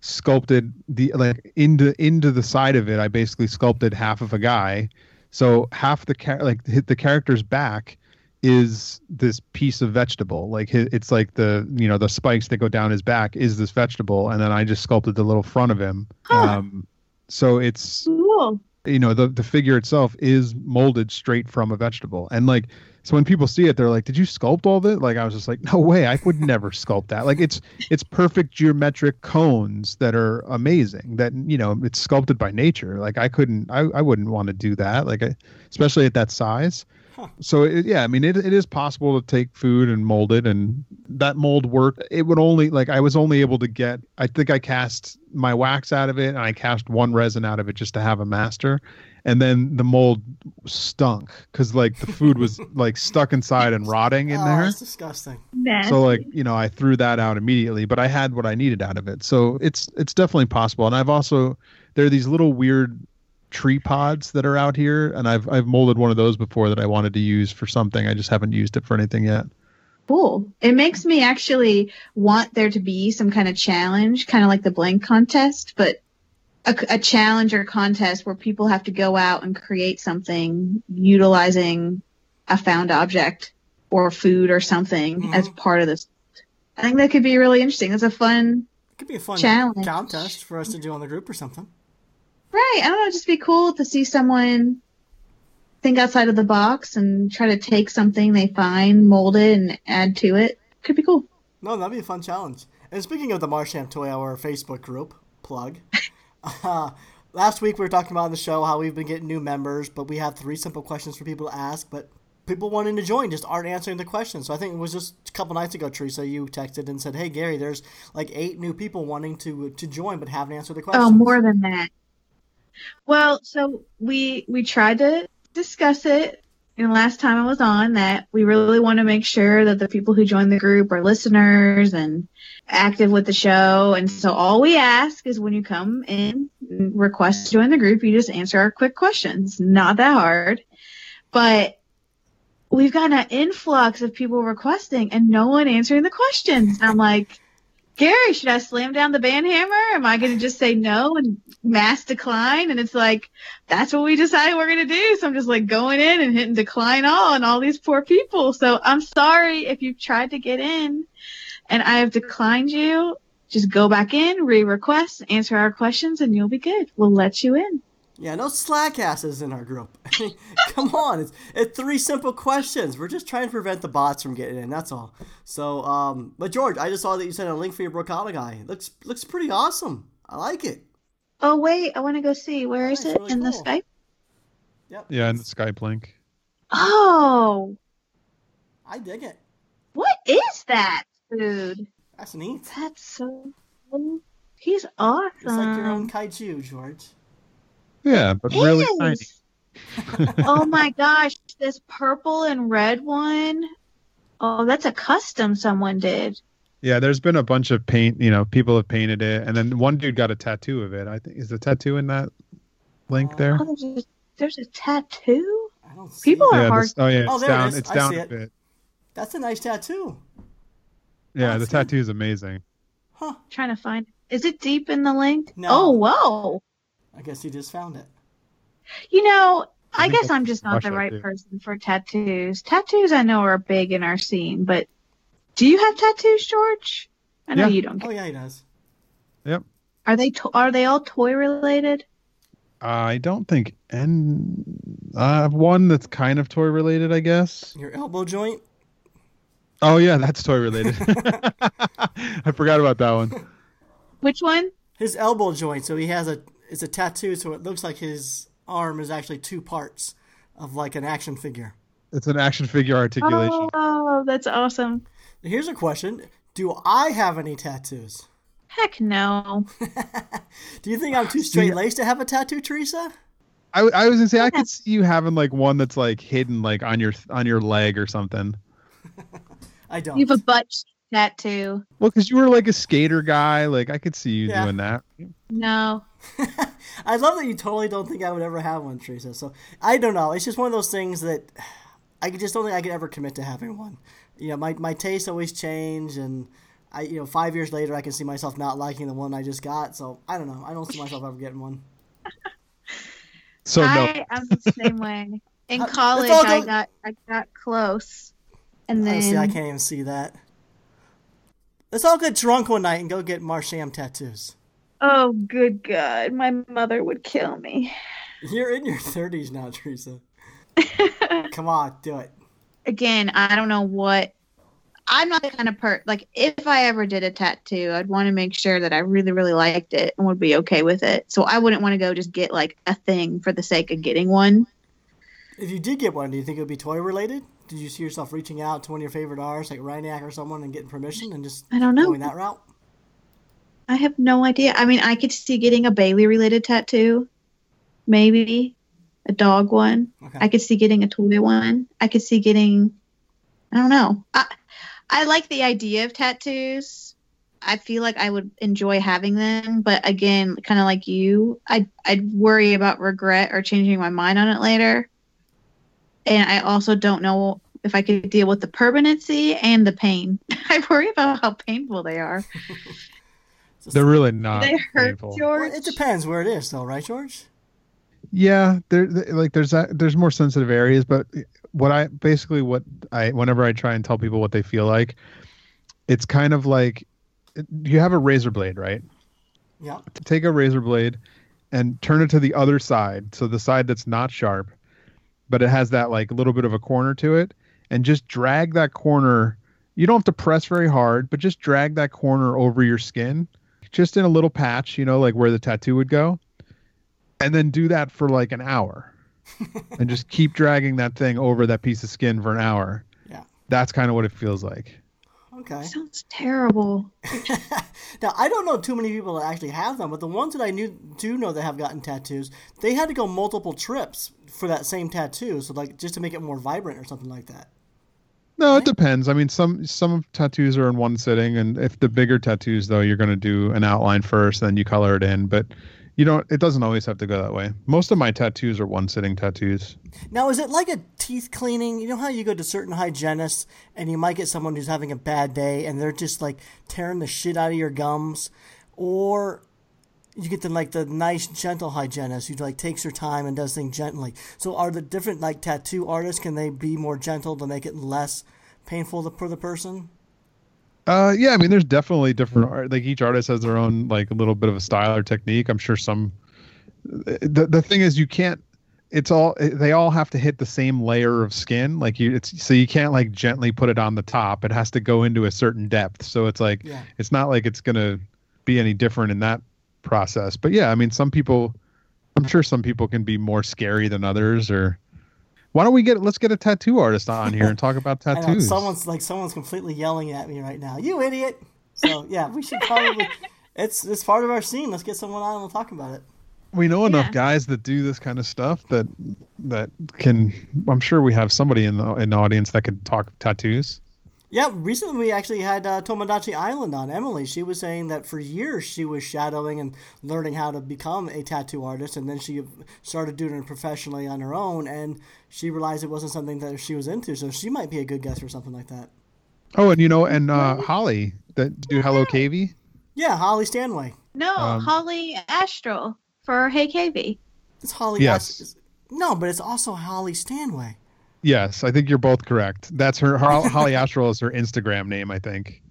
sculpted the like into into the side of it. I basically sculpted half of a guy, so half the char- like hit the character's back is this piece of vegetable. Like it's like the you know the spikes that go down his back is this vegetable, and then I just sculpted the little front of him. Huh. Um, so it's Cool. You know the the figure itself is molded straight from a vegetable and like So when people see it, they're like, "Did you sculpt all this?" Like I was just like, "No way! I would never sculpt that." Like it's it's perfect geometric cones that are amazing. That you know, it's sculpted by nature. Like I couldn't, I, I wouldn't want to do that. Like especially at that size. So it, yeah, I mean, it, it is possible to take food and mold it, and that mold worked. It would only like I was only able to get. I think I cast my wax out of it, and I cast one resin out of it just to have a master, and then the mold stunk because like the food was like stuck inside and rotting in oh, there. That's disgusting. So like you know, I threw that out immediately, but I had what I needed out of it. So it's it's definitely possible, and I've also there are these little weird tree pods that are out here, and I've I've molded one of those before that I wanted to use for something. I just haven't used it for anything yet. cool. It makes me actually want there to be some kind of challenge, kind of like the blank contest, but a, a challenge or contest where people have to go out and create something utilizing a found object or food or something Mhm. as part of this. I think that could be really interesting. It's a fun, It could be a fun Challenge. contest for us to do on the group or something. Right? I don't know, just be cool to see someone think outside of the box and try to take something they find, mold it, and add to it. Could be cool. No, that'd be a fun challenge. And speaking of the Martian Toy Hour Facebook group, plug. Uh, last week we were talking about on the show how we've been getting new members, but we have three simple questions for people to ask, but people wanting to join just aren't answering the questions. So I think it was just a couple nights ago, Teresa, you texted and said, "Hey Gary, there's like eight new people wanting to to join but haven't answered the questions." Oh, more than that. Well, so we we tried to discuss it and last time I was on that we really want to make sure that the people who join the group are listeners and active with the show. And so all we ask is when you come in request to join the group, you just answer our quick questions. Not that hard. But we've got an influx of people requesting and no one answering the questions. I'm like, Gary, should I slam down the band hammer? Am I going to just say no and mass decline? And it's like, that's what we decided we're going to do. So I'm just like going in and hitting decline all and all these poor people. So I'm sorry if you've tried to get in and I have declined you. Just go back in, re-request, answer our questions, and you'll be good. We'll let you in. Yeah, no slack asses in our group. Come on, it's, it's three simple questions. We're just trying to prevent the bots from getting in. That's all. So, um, but George, I just saw that you sent a link for your Brocala guy. looks looks pretty awesome. I like it. Oh wait, I want to go see. Where is That's it really in the cool. Skype? Yep. Yeah, in the Skype link. Oh, I dig it. what is that food? That's neat. That's so. He's awesome. It's like your own kaiju, George. Yeah, but really tiny. oh my gosh, this purple and red one. Oh, that's a custom someone did. Yeah, there's been a bunch of paint. You know, people have painted it, and then one dude got a tattoo of it. I think is the tattoo in that link there. Oh, there's a, there's a tattoo. I don't see People it. are Yeah, hard. this, oh yeah, Oh, it's there it down. is. It's I down see a it. bit. That's a nice tattoo. Yeah, the That's tattoo is amazing. Huh. Trying to find. Is it deep in the link? No. Oh, whoa. I guess he just found it. You know, I, I guess I'm just not the right too. person for tattoos. Tattoos I know are big in our scene, but do you have tattoos, George? I know Yeah. you don't. Oh yeah, he does. Yep. Are they to- are they all toy related? I don't think, and I have one that's kind of toy related, I guess. Your elbow joint. Oh yeah, that's toy related. I forgot about that one. Which one? His elbow joint. So he has a. It's a tattoo, so it looks like his arm is actually two parts of like an action figure. It's an action figure articulation. Oh, that's awesome. Here's a question: Do I have any tattoos? Heck no. Do you think I'm too straight laced to have a tattoo, Teresa? I, I was gonna say I could see you having like one that's like hidden like on your on your leg or something. I don't. You have a butt tattoo. Well, because you were like a skater guy, like I could see you Yeah. doing that. No. I love that you totally don't think I would ever have one, Teresa. So I don't know. It's just one of those things that I just don't think I could ever commit to having one. You know, my my tastes always change, and I you know five years later I can see myself not liking the one I just got. So I don't know. I don't see myself ever getting one. So no, I am the same way. In college, all I got I got close, and then Honestly, I can't even see that. Let's all get drunk one night and go get Martian tattoos. Oh, good God, my mother would kill me. You're in your thirties now, Teresa. Come on, do it. again, I don't know what. I'm not the kind of per like if I ever did a tattoo, I'd want to make sure that I really, really liked it and would be okay with it. So I wouldn't want to go just get like a thing for the sake of getting one. If you did get one, do you think it would be toy related? Did you see yourself reaching out to one of your favorite artists, like Rhinak or someone, and getting permission and just I don't know. going that route? I have no idea. I mean, I could see getting a Bailey related tattoo, maybe a dog one. Okay. I could see getting a toy one. I could see getting, I don't know. I, I like the idea of tattoos. I feel like I would enjoy having them, but again, kind of like you, I'd, I'd worry about regret or changing my mind on it later. And I also don't know if I could deal with the permanency and the pain. I worry about how painful they are. They're really not they hurt, painful. Well, George. it depends where it is, though, right, George? Yeah, there there- like there's that there's more sensitive areas, but what I basically what I whenever I try and tell people what they feel like, it's kind of like you have a razor blade, right? Yeah. Take a razor blade and turn it to the other side, so the side that's not sharp, but it has that like little bit of a corner to it, and just drag that corner. You don't have to press very hard, but just drag that corner over your skin, just in a little patch, you know, like where the tattoo would go and then do that for like an hour and just keep dragging that thing over that piece of skin for an hour. Yeah. That's kind of what it feels like. Okay. Sounds terrible. now I don't know too many people that actually have them, but the ones that I knew do know that have gotten tattoos, they had to go multiple trips for that same tattoo. So like just to make it more vibrant or something like that. No, it depends. I mean, some some tattoos are in one sitting, and if the bigger tattoos, though, you're going to do an outline first, then you color it in. But you don't. It doesn't always have to go that way. Most of my tattoos are one sitting tattoos. Now is it like a teeth cleaning? You know how you go to certain hygienists and you might get someone who's having a bad day and they're just like tearing the shit out of your gums, or you get the like the nice gentle hygienist who like takes her time and does things gently. So are the different like tattoo artists can they be more gentle to make it less painful to- for the person? Uh, yeah, I mean, there's definitely different art. Like each artist has their own like a little bit of a style or technique. I'm sure some. The the thing is, you can't. It's all they all have to hit the same layer of skin. Like you, it's so you can't like gently put it on the top. It has to go into a certain depth. So it's like Yeah. it's not like it's gonna be any different in that process. But yeah, I mean, some people. I'm sure some people can be more scary than others. Or why don't we get let's get a tattoo artist on here and talk about I know, tattoos. someone's like someone's completely yelling at me right now. You idiot! So yeah, we should probably. It's it's part of our scene. Let's get someone on and we'll talk about it. we know enough Yeah. guys that do this kind of stuff that that can i'm sure we have somebody in the in the audience that could talk tattoos Yeah, recently we actually had uh, Tomodachi Island on. Emily, she was saying that for years she was shadowing and learning how to become a tattoo artist, and then she started doing it professionally on her own, and she realized it wasn't something that she was into. So she might be a good guest for something like that. oh and you know and uh holly that do hello kv Yeah, Holly Stanway. No, Um, Holly Astral for Hey KV. It's Holly. Yes. As- no, but it's also Holly Stanway. Yes i think you're both correct that's her, her holly astral is her instagram name i think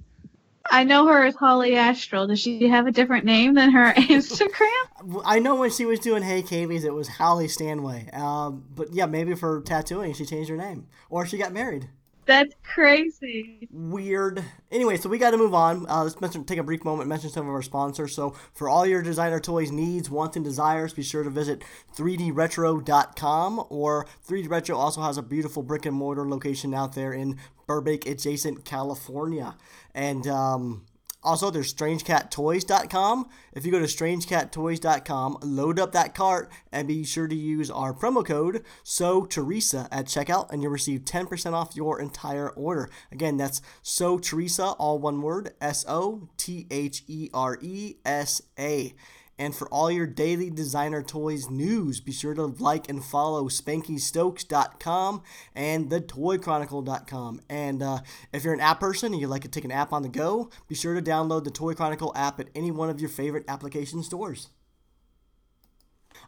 I know her as Holly Astral. Does she have a different name than her Instagram? I know when she was doing Hey Cavies, it was Holly Stanway. Um, but yeah, maybe for tattooing, she changed her name, or she got married. That's crazy. weird. Anyway, so we got to move on. Uh, let's mention, take a brief moment, mention some of our sponsors. So, for all your designer toys needs, wants, and desires, be sure to visit 3dretro.com. Or 3D Retro also has a beautiful brick and mortar location out there in Burbank, adjacent California. And um, also, there's StrangeCatToys.com. If you go to StrangeCatToys.com, load up that cart and be sure to use our promo code So Teresa at checkout, and you'll receive 10% off your entire order. Again, that's So Teresa, all one word, S O T H E R E S A. And for all your daily designer toys news, be sure to like and follow SpankyStokes.com and TheToyChronicle.com. And uh, if you're an app person and you'd like to take an app on the go, be sure to download the Toy Chronicle app at any one of your favorite application stores.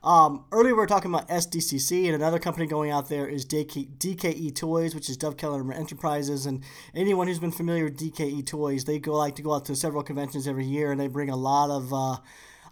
Um, earlier we were talking about SDCC, and another company going out there is DK, DKE Toys, which is Dove Keller Enterprises. And anyone who's been familiar with DKE Toys, they go like to go out to several conventions every year, and they bring a lot of uh,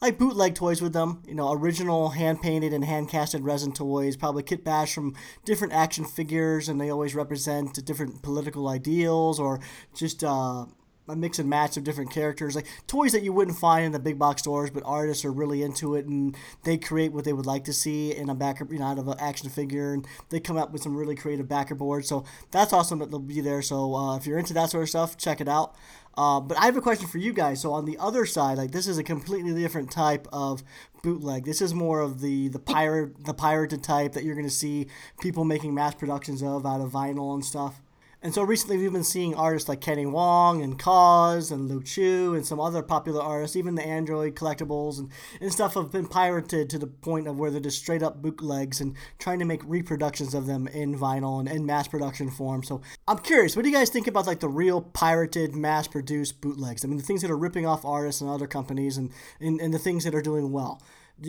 like bootleg toys with them. You know, original hand painted and hand casted resin toys, probably kit bash from different action figures, and they always represent different political ideals or just uh, a mix and match of different characters, like toys that you wouldn't find in the big box stores, but artists are really into it and they create what they would like to see in a backer, you know, out of an action figure, and they come up with some really creative backer boards. So that's awesome that they'll be there. So uh, if you're into that sort of stuff, check it out. Uh, but I have a question for you guys. So on the other side, like this is a completely different type of bootleg. This is more of the the pirate the pirated type that you're going to see people making mass productions of out of vinyl and stuff. And so recently we've been seeing artists like Kenny Wong and KAWS and Luke Chueh and some other popular artists, even the Android collectibles and, and stuff have been pirated to the point of where they're just straight up bootlegs and trying to make reproductions of them in vinyl and in mass production form. So I'm curious, what do you guys think about like the real pirated, mass produced bootlegs? I mean, the things that are ripping off artists and other companies and, and, and the things that are doing well.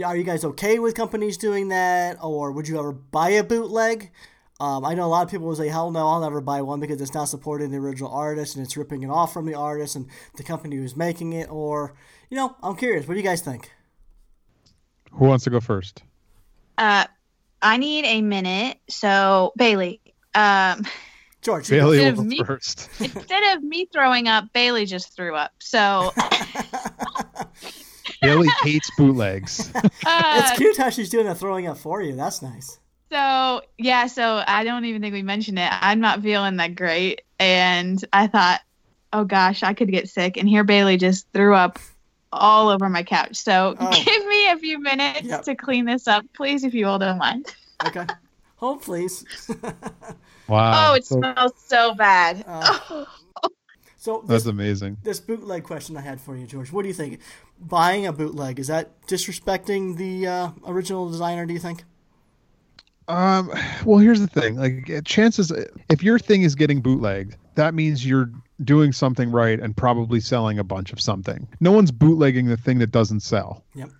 Are you guys okay with companies doing that? Or would you ever buy a bootleg? Um, I know a lot of people will say, hell no, I'll never buy one because it's not supporting the original artist and it's ripping it off from the artist and the company who's making it. Or, you know, I'm curious. What do you guys think? Who wants to go first? Uh, I need a minute. So, Bailey, um, George, Bailey Instead will of go me- first. instead of me throwing up, Bailey just threw up. So, Bailey hates bootlegs. uh, it's cute how she's doing it, throwing up for you. That's nice. So yeah, so I don't even think we mentioned it. I'm not feeling that great, and I thought, oh gosh, I could get sick. And here Bailey just threw up all over my couch. So Oh. give me a few minutes Yep. to clean this up, please, if you all don't mind. Okay. Hold, please. Wow. oh, it So- smells so bad. Uh, so that's amazing. this bootleg question I had for you, George. What do you think? Buying a bootleg is that disrespecting the uh, original designer? Do you think? Um, well, here's the thing. Like, uh, chances if your thing is getting bootlegged, that means you're doing something right and probably selling a bunch of something. No one's bootlegging the thing that doesn't sell. Yep.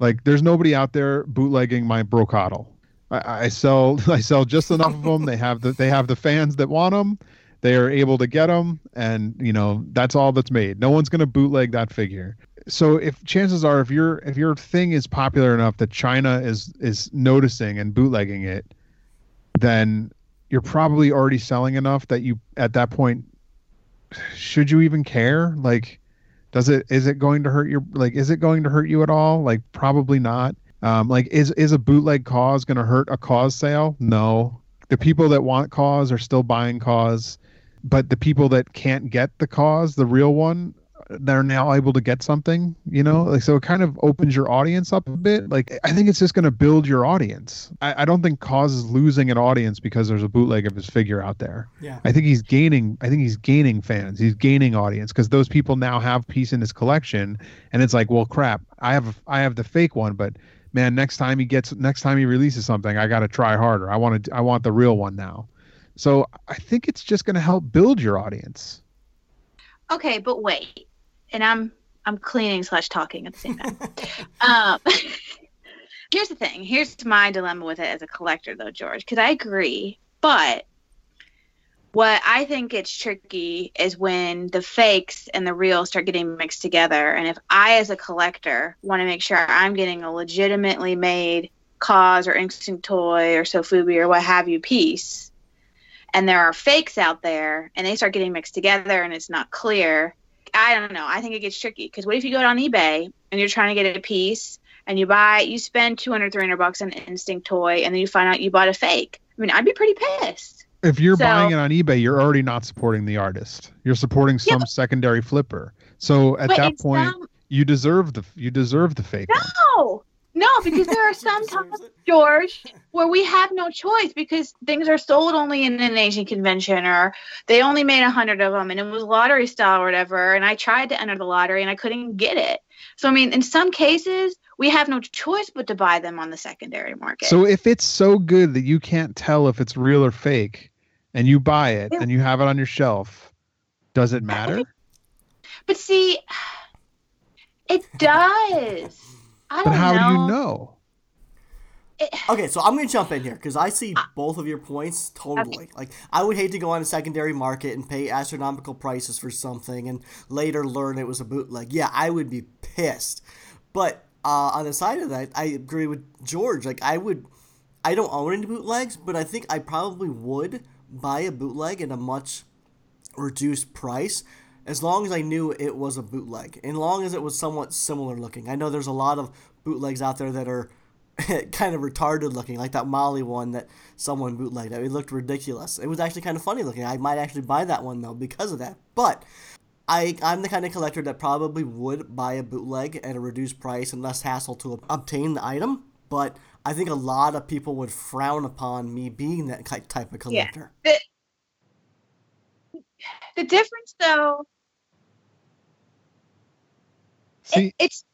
Like, there's nobody out there bootlegging my brocodle. I, I sell, I sell just enough of them. They have the, they have the fans that want them. They are able to get them, and you know that's all that's made. No one's gonna bootleg that figure. So if chances are, if your if your thing is popular enough that China is is noticing and bootlegging it, then you're probably already selling enough that you at that point should you even care? Like does it is it going to hurt your like is it going to hurt you at all? Like probably not. Um like is is a bootleg KAWS going to hurt a KAWS sale? No. The people that want KAWS are still buying KAWS but the people that can't get the KAWS the real one they're now able to get something you know like so it kind of opens your audience up a bit like i think it's just going to build your audience I, I don't think KAWS is losing an audience because there's a bootleg of his figure out there Yeah. I think he's gaining. I think he's gaining fans. He's gaining audience because those people now have piece in his collection, and it's like, well, crap. I have I have the fake one, but man, next time he gets next time he releases something, I got to try harder. I want to I want the real one now. So I think it's just going to help build your audience. Okay, but wait, and I'm I'm cleaning slash talking at the same time. um, here's the thing. Here's my dilemma with it as a collector, though, George, because I agree, but what I think it's tricky is when the fakes and the real start getting mixed together. And if I, as a collector, want to make sure I'm getting a legitimately made KAWS or instinct toy or sofubi or what have you piece, and there are fakes out there and they start getting mixed together and it's not clear, I don't know. I think it gets tricky because what if you go on eBay and you're trying to get a piece and you buy, you spend 200, 300 bucks on an instinct toy and then you find out you bought a fake? I mean, I'd be pretty pissed. If you're So- buying it on eBay, you're already not supporting the artist. You're supporting Yeah, some secondary flipper. So at that point, some- you deserve the you deserve the fake one. No, no, because there are some times. George, where we have no choice because things are sold only in an Asian convention or they only made a hundred of them and it was lottery style or whatever. And I tried to enter the lottery and I couldn't get it. So I mean, in some cases, we have no choice but to buy them on the secondary market. So if it's so good that you can't tell if it's real or fake, and you buy it Yeah. and you have it on your shelf, does it matter? but see, it does. I But don't how know. do you know? It- Okay, so I'm gonna jump in here because I see both of your points totally. Like, I would hate to go on a secondary market and pay astronomical prices for something and later learn it was a bootleg. Yeah, I would be pissed. But uh, on the side of that, I agree with George. Like I would, I don't own any bootlegs, but I think I probably would buy a bootleg at a much reduced price as long as I knew it was a bootleg, and long as it was somewhat similar looking. I know there's a lot of bootlegs out there that are kind of retarded looking, like that Molly one that someone bootlegged. It looked ridiculous. It was actually kind of funny looking. I might actually buy that one though because of that. But I, I'm the kind of collector that probably would buy a bootleg at a reduced price and less hassle to obtain the item. But I think a lot of people would frown upon me being that type of collector. Yeah. The, the difference, though, See, it, it's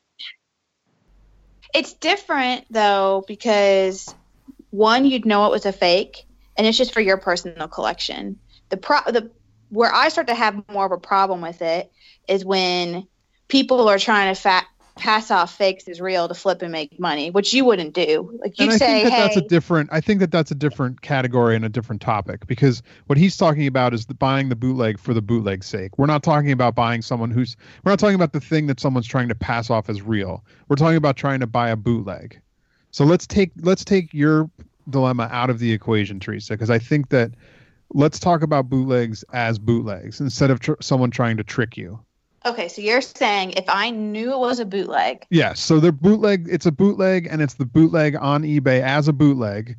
it's different though because one, you'd know it was a fake, and it's just for your personal collection. The pro the where I start to have more of a problem with it is when people are trying to fa- pass off fakes as real to flip and make money, which you wouldn't do. Like you'd and I say, think that "Hey, that's a different. I think that that's a different category and a different topic because what he's talking about is the buying the bootleg for the bootleg's sake. We're not talking about buying someone who's. We're not talking about the thing that someone's trying to pass off as real. We're talking about trying to buy a bootleg. So let's take let's take your dilemma out of the equation, Teresa, because I think that let's talk about bootlegs as bootlegs instead of tr- someone trying to trick you. Okay, so you're saying if I knew it was a bootleg, Yes. So they're bootleg. It's a bootleg, and it's the bootleg on eBay as a bootleg,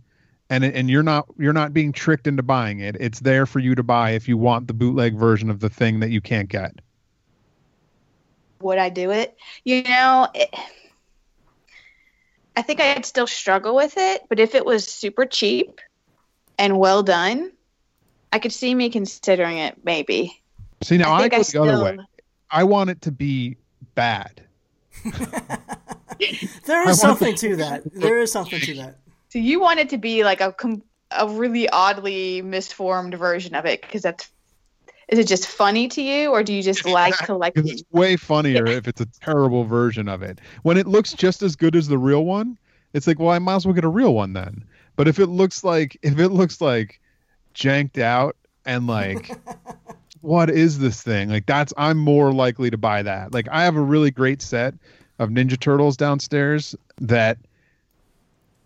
and it- and you're not you're not being tricked into buying it. It's there for you to buy if you want the bootleg version of the thing that you can't get. would I do it? You know, it, I think I'd still struggle with it, but if it was super cheap and well done, I could see me considering it maybe. See now I, think go I the other way. I want it to be bad. There I is want something to that. There is something to that. So you want it to be like a com- a really oddly misformed version of it because that's is it just funny to you or do you just like to like it's way funnier if it's a terrible version of it. When it looks just as good as the real one, it's like, well, I might as well get a real one then. But if it looks like if it looks like janked out and like what is this thing? Like that's I'm more likely to buy that. Like I have a really great set of Ninja Turtles downstairs that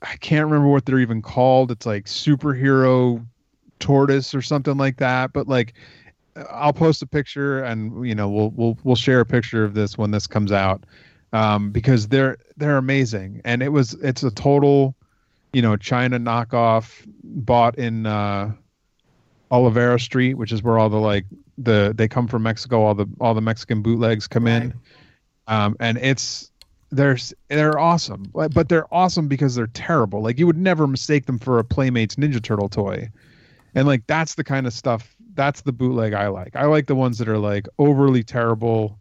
I can't remember what they're even called. It's like superhero tortoise or something like that. But like I'll post a picture and you know we'll we'll we'll share a picture of this when this comes out um, because they're they're amazing and it was it's a total you know China knockoff bought in uh, Olvera Street, which is where all the like the they come from Mexico. All the all the Mexican bootlegs come Right. in, um, and it's there's they're awesome, but but they're awesome because they're terrible. Like you would never mistake them for a Playmates Ninja Turtle toy, and like that's the kind of stuff. That's the bootleg I like. I like the ones that are like overly terrible.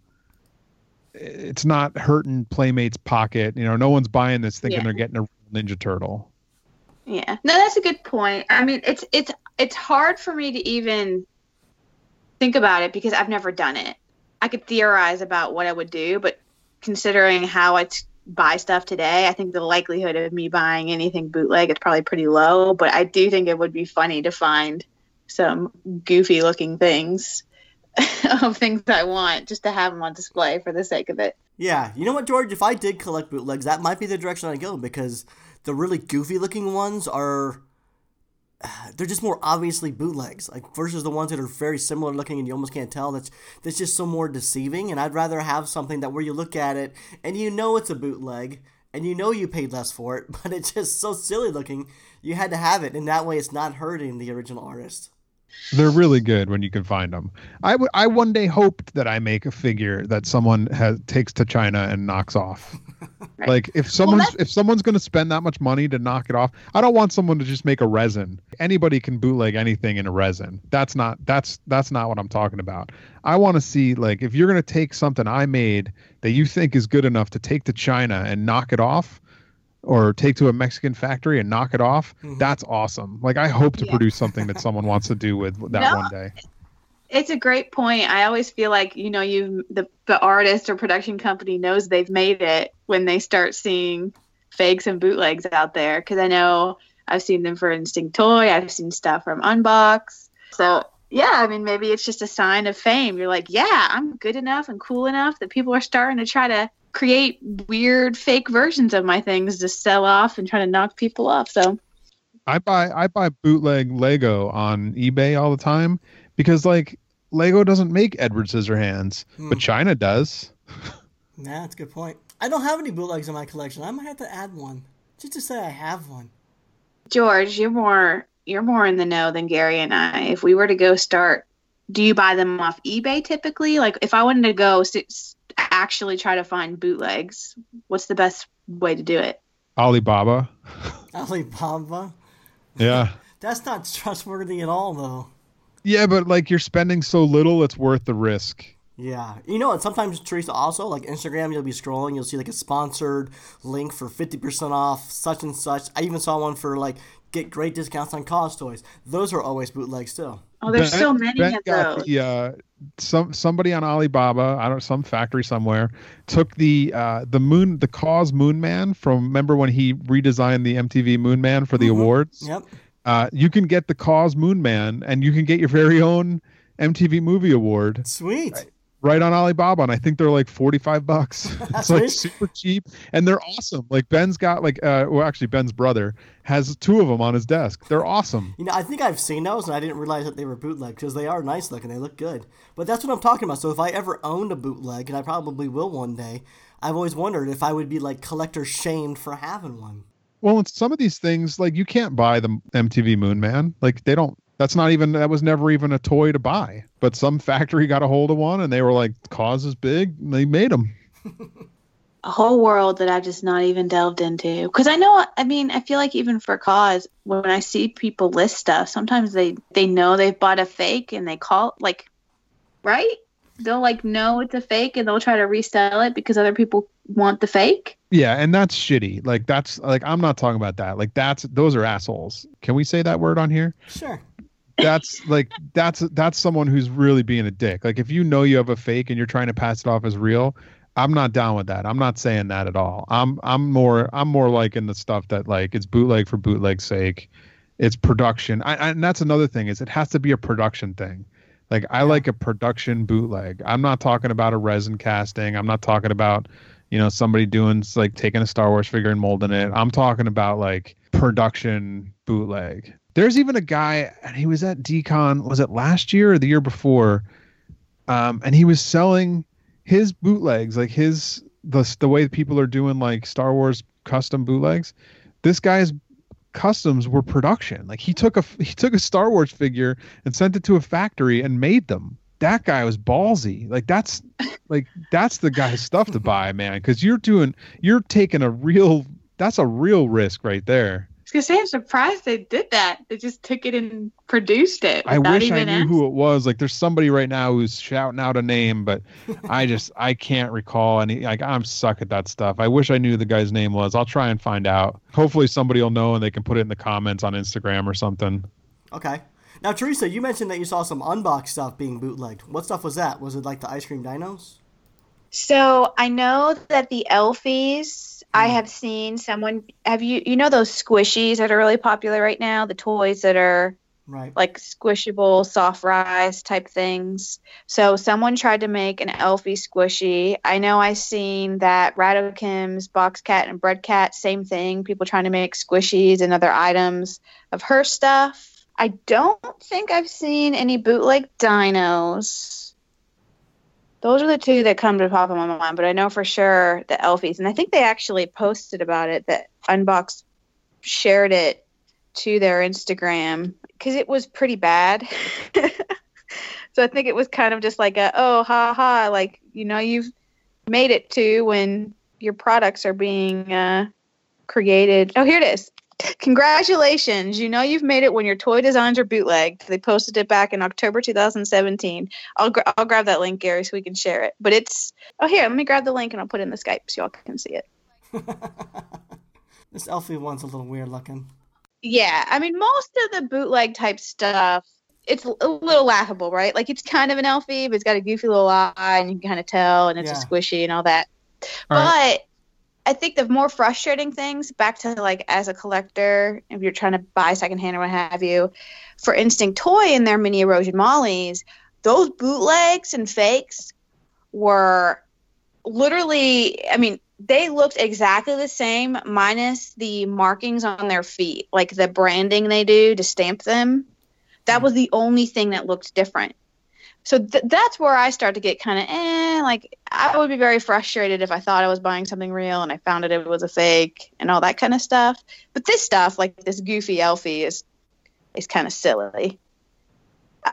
It's not hurting Playmates pocket. You know, no one's buying this thinking Yeah. they're getting a Ninja Turtle. Yeah. No, that's a good point. I mean, it's it's it's hard for me to even think about it because I've never done it. I could theorize about what I would do, but considering how I t- buy stuff today, I think the likelihood of me buying anything bootleg is probably pretty low. But I do think it would be funny to find some goofy looking things of things I want just to have them on display for the sake of it. Yeah, you know what, George? If I did collect bootlegs, that might be the direction I'd go because the really goofy looking ones are. They're just more obviously bootlegs, like versus the ones that are very similar looking and you almost can't tell. That's that's just so more deceiving. And I'd rather have something that where you look at it and you know it's a bootleg and you know you paid less for it, but it's just so silly looking. You had to have it, and that way it's not hurting the original artist. They're really good when you can find them. I would. I one day hoped that I make a figure that someone has takes to China and knocks off. Right. Like if someone's that's- if someone's going to spend that much money to knock it off, I don't want someone to just make a resin. Anybody can bootleg anything in a resin. That's not that's that's not what I'm talking about. I want to see like if you're going to take something I made that you think is good enough to take to China and knock it off or take to a Mexican factory and knock it off, Mhm. that's awesome. Like I hope to Yeah. produce something that someone wants to do with that No. one day. It's a great point. I always feel like you know you the the artist or production company knows they've made it when they start seeing fakes and bootlegs out there. Because I know I've seen them for Instinct Toy. I've seen stuff from Unbox. So yeah, I mean maybe it's just a sign of fame. You're like, yeah, I'm good enough and cool enough that people are starting to try to create weird fake versions of my things to sell off and try to knock people off. So I buy I buy bootleg Lego on eBay all the time because like Lego doesn't make Edward Scissorhands, Hmm. but China does. Yeah, that's a good point. I don't have any bootlegs in my collection. I might have to add one just to say I have one. George, you're more you're more in the know than Gary and I. If we were to go start, do you buy them off eBay typically? Like if I wanted to go s- s- actually try to find bootlegs, what's the best way to do it? Alibaba. Alibaba. Yeah. That's not trustworthy at all, though. Yeah, but like you're spending so little, it's worth the risk. Yeah. You know and Sometimes, Teresa, also, like Instagram, you'll be scrolling, you'll see like a sponsored link for 50% off such and such. I even saw one for like get great discounts on KAWS toys. Those are always bootlegs, too. Oh, there's Ben- so many Ben of got those. the, uh, some somebody on Alibaba, I don't know, some factory somewhere, took the uh, the moon the KAWS Moon Man from remember when he redesigned the MTV Moon Man for the Mhm. awards. Yep. Uh, you can get the KAWS Moon Man, and you can get your very own MTV Movie Award Sweet. right on Alibaba, and I think they're like forty five bucks. it's like super cheap, and they're awesome. Like Ben's got like uh, well actually Ben's brother has two of them on his desk. They're awesome. You know, I think I've seen those, and I didn't realize that they were bootleg because they are nice looking. They look good. But that's what I'm talking about. So if I ever owned a bootleg, and I probably will one day, I've always wondered if I would be like collector shamed for having one. Well, it's some of these things like you can't buy the MTV Moon Man. Like they don't. That's not even. That was never even a toy to buy. But some factory got a hold of one, and they were like, "KAWS is big." And they made them. a whole world that I've just not even delved into. Because I know, I mean, I feel like even for KAWS, when I see people list stuff, sometimes they they know they've bought a fake and they call like, right? They'll like know it's a fake and they'll try to resell it because other people want the fake. Yeah, and that's shitty. Like that's like I'm not talking about that. Like that's those are assholes. Can we say that word on here? Sure. That's like that's that's someone who's really being a dick. Like if you know you have a fake and you're trying to pass it off as real, I'm not down with that. I'm not saying that at all. I'm I'm more I'm more like in the stuff that like it's bootleg for bootleg's sake. It's production. I, I, and that's another thing is it has to be a production thing. Like I like a production bootleg. I'm not talking about a resin casting. I'm not talking about you know somebody doing like taking a Star Wars figure and molding it. I'm talking about like production bootleg. There's even a guy and he was at DCon was it last year or the year before? Um, and he was selling his bootlegs, like his the the way people are doing like Star Wars custom bootlegs. This guy's customs were production. Like he took a he took a Star Wars figure and sent it to a factory and made them. That guy was ballsy. Like that's like that's the guy's stuff to buy, man. Because you're doing you're taking a real that's a real risk right there. I was gonna say, I'm surprised they did that. They just took it and produced it. I without wish I knew asking. who it was. Like there's somebody right now who's shouting out a name, but I just I can't recall any like I'm suck at that stuff. I wish I knew the guy's name was. I'll try and find out. Hopefully somebody will know and they can put it in the comments on Instagram or something. Okay. Now, Teresa, you mentioned that you saw some unboxed stuff being bootlegged. What stuff was that? Was it like the ice cream dinos? So I know that the Elfies, I Mm. have seen someone. Have you you know those squishies that are really popular right now? The toys that are Right. like squishable, soft rise type things. So someone tried to make an Elfie squishy. I know I seen that Radokim's Box Cat and Bread Cat, same thing. People trying to make squishies and other items of her stuff. I don't think I've seen any bootleg dinos. Those are the two that come to top of my mind, but I know for sure the Elfies. And I think they actually posted about it that Unbox shared it to their Instagram because it was pretty bad. so I think it was kind of just like a oh ha ha like you know you've made it to when your products are being uh, created. Oh here it is. Congratulations! You know you've made it when your toy designs are bootlegged. They posted it back in October 2017. I'll gra- I'll grab that link, Gary, so we can share it. But it's oh here, let me grab the link and I'll put it in the Skype so y'all can see it. This Elfie one's a little weird looking. Yeah, I mean, most of the bootleg type stuff, it's a little laughable, right? Like it's kind of an Elfie, but it's got a goofy little eye, and you can kind of tell, and it's Yeah. a squishy and all that. All right. I think the more frustrating things, back to like as a collector, if you're trying to buy secondhand or what have you, for Instinct Toy and their mini erosion mollies, those bootlegs and fakes were literally, I mean, they looked exactly the same minus the markings on their feet, like the branding they do to stamp them. That was the only thing that looked different. So th- that's where I start to get kind of eh. Like I would be very frustrated if I thought I was buying something real and I found it it was a fake and all that kind of stuff. But this stuff, like this goofy Elfie, is is kind of silly. Uh,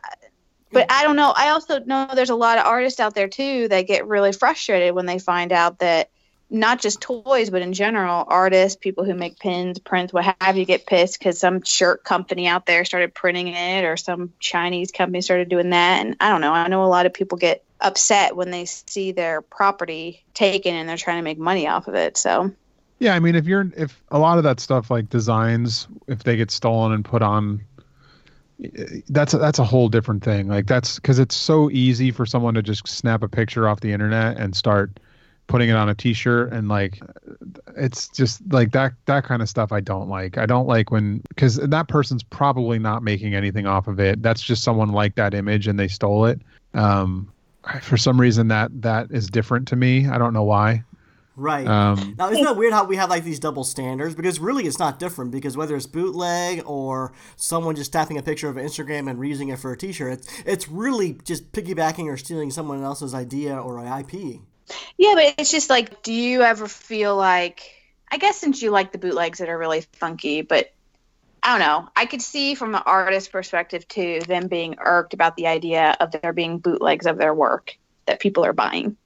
but I don't know. I also know there's a lot of artists out there too that get really frustrated when they find out that not just toys, but in general, artists, people who make pins, prints, what have you, get pissed because some shirt company out there started printing it, or some Chinese company started doing that. And I don't know. I know a lot of people get upset when they see their property taken and they're trying to make money off of it. So. Yeah, I mean, if you're if a lot of that stuff like designs, if they get stolen and put on, that's a, that's a whole different thing. Like that's because it's so easy for someone to just snap a picture off the internet and start putting it on a t-shirt and like it's just like that that kind of stuff I don't like. I don't like when cuz that person's probably not making anything off of it. That's just someone like that image and they stole it. Um for some reason that that is different to me. I don't know why. Right. Um, now, isn't that weird how we have like these double standards? Because really, it's not different. Because whether it's bootleg or someone just tapping a picture of Instagram and reusing it for a T-shirt, it's it's really just piggybacking or stealing someone else's idea or IP. Yeah, but it's just like, do you ever feel like? I guess since you like the bootlegs that are really funky, but I don't know. I could see from the artist perspective too, them being irked about the idea of there being bootlegs of their work that people are buying.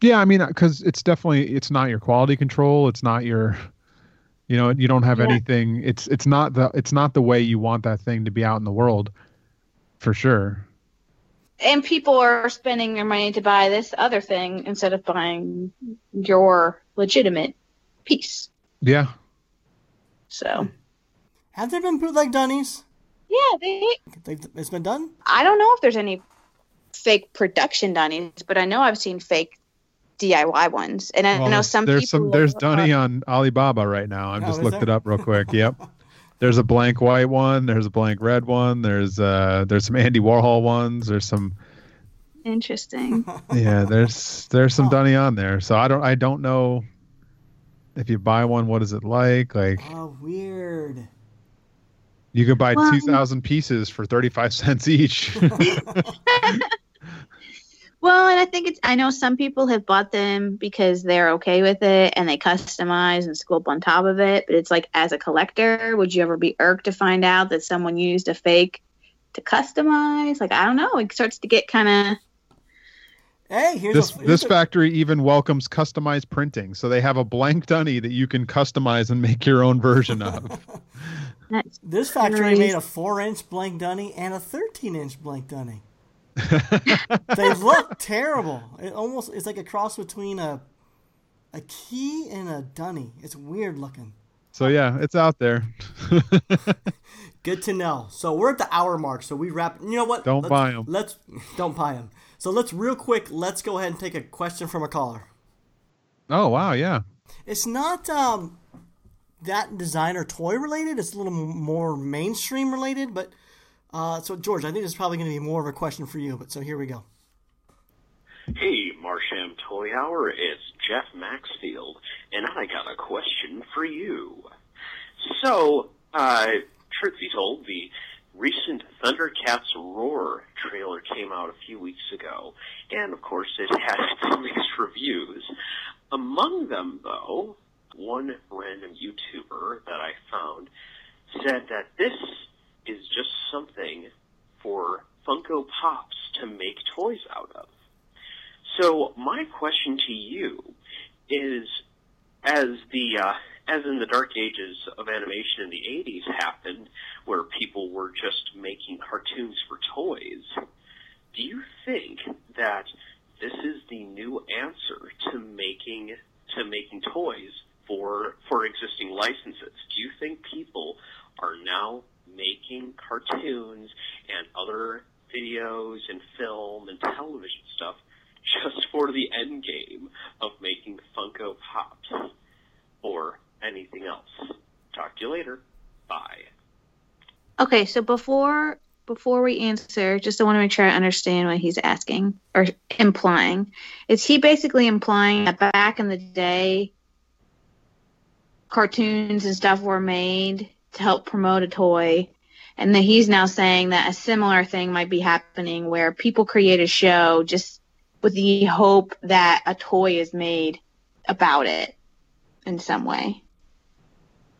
Yeah, I mean, uh, because it's definitely it's not your quality control. It's not your, you know, you don't have Yeah. anything. It's it's not the it's not the way you want that thing to be out in the world, for sure. And people are spending their money to buy this other thing instead of buying your legitimate piece. Yeah, So Have there been bootleg dunnies? yeah, they. They've, it's been done. I don't know if there's any fake production dunnies, but I know I've seen fake DIY ones, and I Well, know some there's people. some there's are- Dunny on Alibaba right now. I Oh, just looked there? it up real quick. Yep. There's a blank white one. There's a blank red one. There's uh there's some Andy Warhol ones. There's some Interesting. yeah. There's there's some Oh. Dunny on there. So I don't I don't know if you buy one. What is it like? Like Oh, weird. you could buy Well- two thousand pieces for thirty five cents each. Well, and I think it's, I know some people have bought them because they're okay with it and they customize and sculpt on top of it. But it's like, as a collector, would you ever be irked to find out that someone used a fake to customize? Like, I don't know. It starts to get kind of, Hey, here's this a, here's this a- factory even welcomes customized printing. So they have a blank Dunny that you can customize and make your own version of. This factory Nice. made a four-inch blank dunny and a thirteen-inch blank dunny. they look terrible. It almost it's like a cross between a a key and a dunny. It's weird looking. so yeah, it's out there. Good to know. So we're at the hour mark. So we wrap. You know what? Don't Let's- buy 'em. Let's don't buy them. So let's real quick. Let's go ahead and take a question from a caller. oh wow, yeah. It's not um that designer toy related. It's a little more mainstream related. But uh, so George, I think it's probably going to be more of a question for you. But so here we go. Hey, Martian Toy Hour, it's Jeff Maxfield, and I got a question for you. So, uh, truth be told, the recent Thundercats Roar trailer came out a few weeks ago, and of course it had its mixed reviews. Among them, though, one random YouTuber that I found said that this is just something for Funko Pops to make toys out of. So my question to you is, as the uh, as in the dark ages of animation in the '80s happened, where people were just making cartoons for toys, do you think that this is the new answer to making to making toys for for existing licenses? Do you think people are now making cartoons and other videos and film and television stuff just for the end game of making Funko Pops or anything else. Talk to you later. Bye. okay. So before before we answer, just I want to make sure I understand what he's asking or implying. Is he basically implying that back in the day, cartoons and stuff were made to help promote a toy, and that he's now saying that a similar thing might be happening where people create a show just with the hope that a toy is made about it in some way.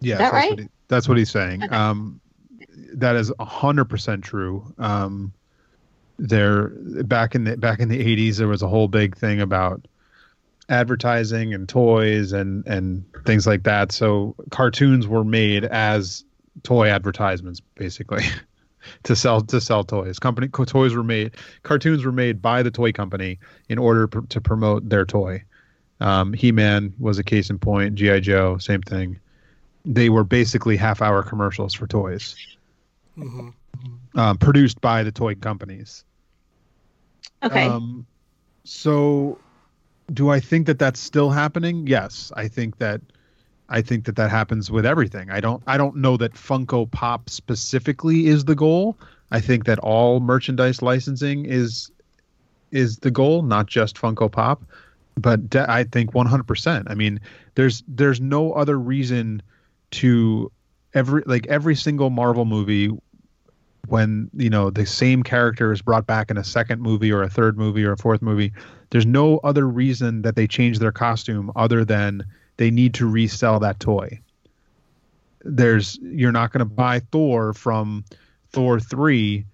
Yeah, that that's right? What he, that's what he's saying. Okay. Um, that is hundred percent true. Um, there back in the back in the eighties, there was a whole big thing about advertising and toys and and things like that. So cartoons were made as toy advertisements, basically, to sell to sell toys. Company co- toys were made, cartoons were made by the toy company in order pr- to promote their toy. Um, He Man was a case in point. GI Joe, same thing. They were basically half-hour commercials for toys, hmm um, produced by the toy companies. Okay. Um, so, do I think that that's still happening? Yes, I think that. I think that that happens with everything. I don't. I don't know that Funko Pop specifically is the goal. I think that all merchandise licensing is is the goal, not just Funko Pop. But de- I think 100%. I mean, there's there's no other reason to every like every single Marvel movie when you know the same character is brought back in a second movie or a third movie or a fourth movie there's no other reason that they change their costume other than they need to resell that toy. There's you're not going to buy thor from thor 3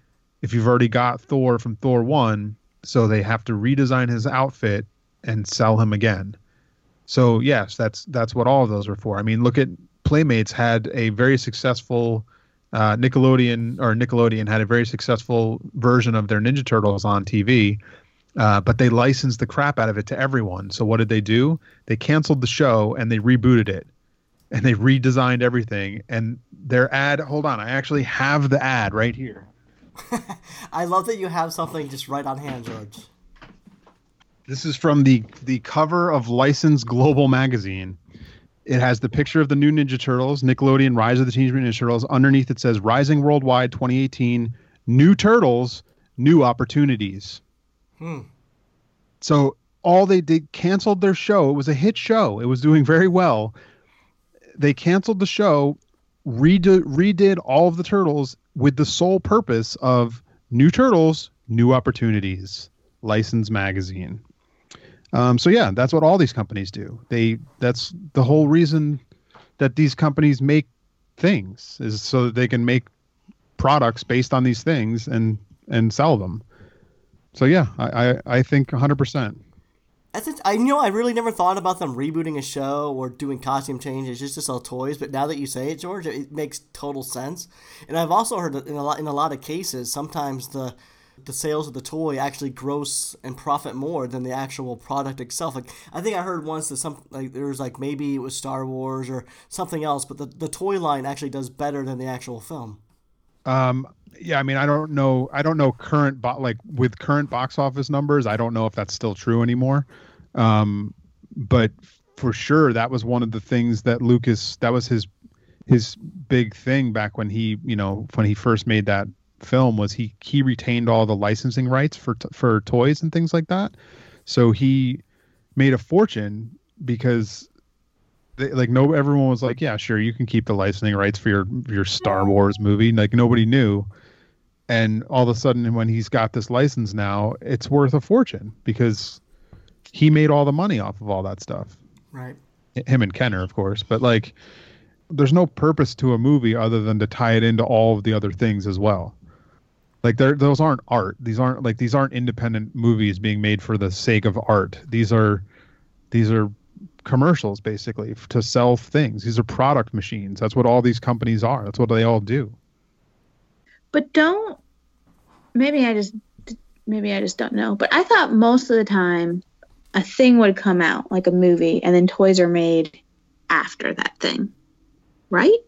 if you've already got thor from thor 1 so they have to redesign his outfit and sell him again. So yes that's that's what all of those are for. I mean look at playmates had a very successful uh, Nickelodeon or Nickelodeon had a very successful version of their Ninja Turtles on TV, uh, but they licensed the crap out of it to everyone. So what did they do? They canceled the show and they rebooted it, and they redesigned everything. And their ad, hold on, I actually have the ad right here. I love that you have something just right on hand, George. This is from the the cover of License Global magazine. It has the picture of the new Ninja Turtles, Nickelodeon Rise of the Teenage Mutant Ninja Turtles. Underneath it says Rising Worldwide 2018, New Turtles, New Opportunities. Hmm. So all they did canceled their show. It was a hit show. It was doing very well. They canceled the show, redid, redid all of the turtles with the sole purpose of new turtles, new opportunities. License magazine. Um, so yeah, that's what all these companies do. They that's the whole reason that these companies make things is so that they can make products based on these things and and sell them. So yeah, I I, I think 100. percent it. I you know I really never thought about them rebooting a show or doing costume changes just to sell toys. But now that you say it, George, it makes total sense. And I've also heard in a lot in a lot of cases, sometimes the the sales of the toy actually gross and profit more than the actual product itself. Like I think I heard once that some like there was like maybe it was Star Wars or something else, but the, the toy line actually does better than the actual film. Um, yeah, I mean, I don't know. I don't know current bo- like with current box office numbers. I don't know if that's still true anymore. Um, but for sure, that was one of the things that Lucas. That was his his big thing back when he, you know, when he first made that film was he he retained all the licensing rights for t- for toys and things like that. So he made a fortune because they, like no everyone was like yeah sure you can keep the licensing rights for your your Star Wars movie. Like nobody knew. And all of a sudden when he's got this license now it's worth a fortune because he made all the money off of all that stuff. Right. him and Kenner of course. But like there's no purpose to a movie other than to tie it into all of the other things as well like they're, those aren't art these aren't like these aren't independent movies being made for the sake of art these are these are commercials basically to sell things these are product machines that's what all these companies are that's what they all do But don't maybe I just maybe I just don't know. But I thought most of the time a thing would come out like a movie and then toys are made after that thing. Right?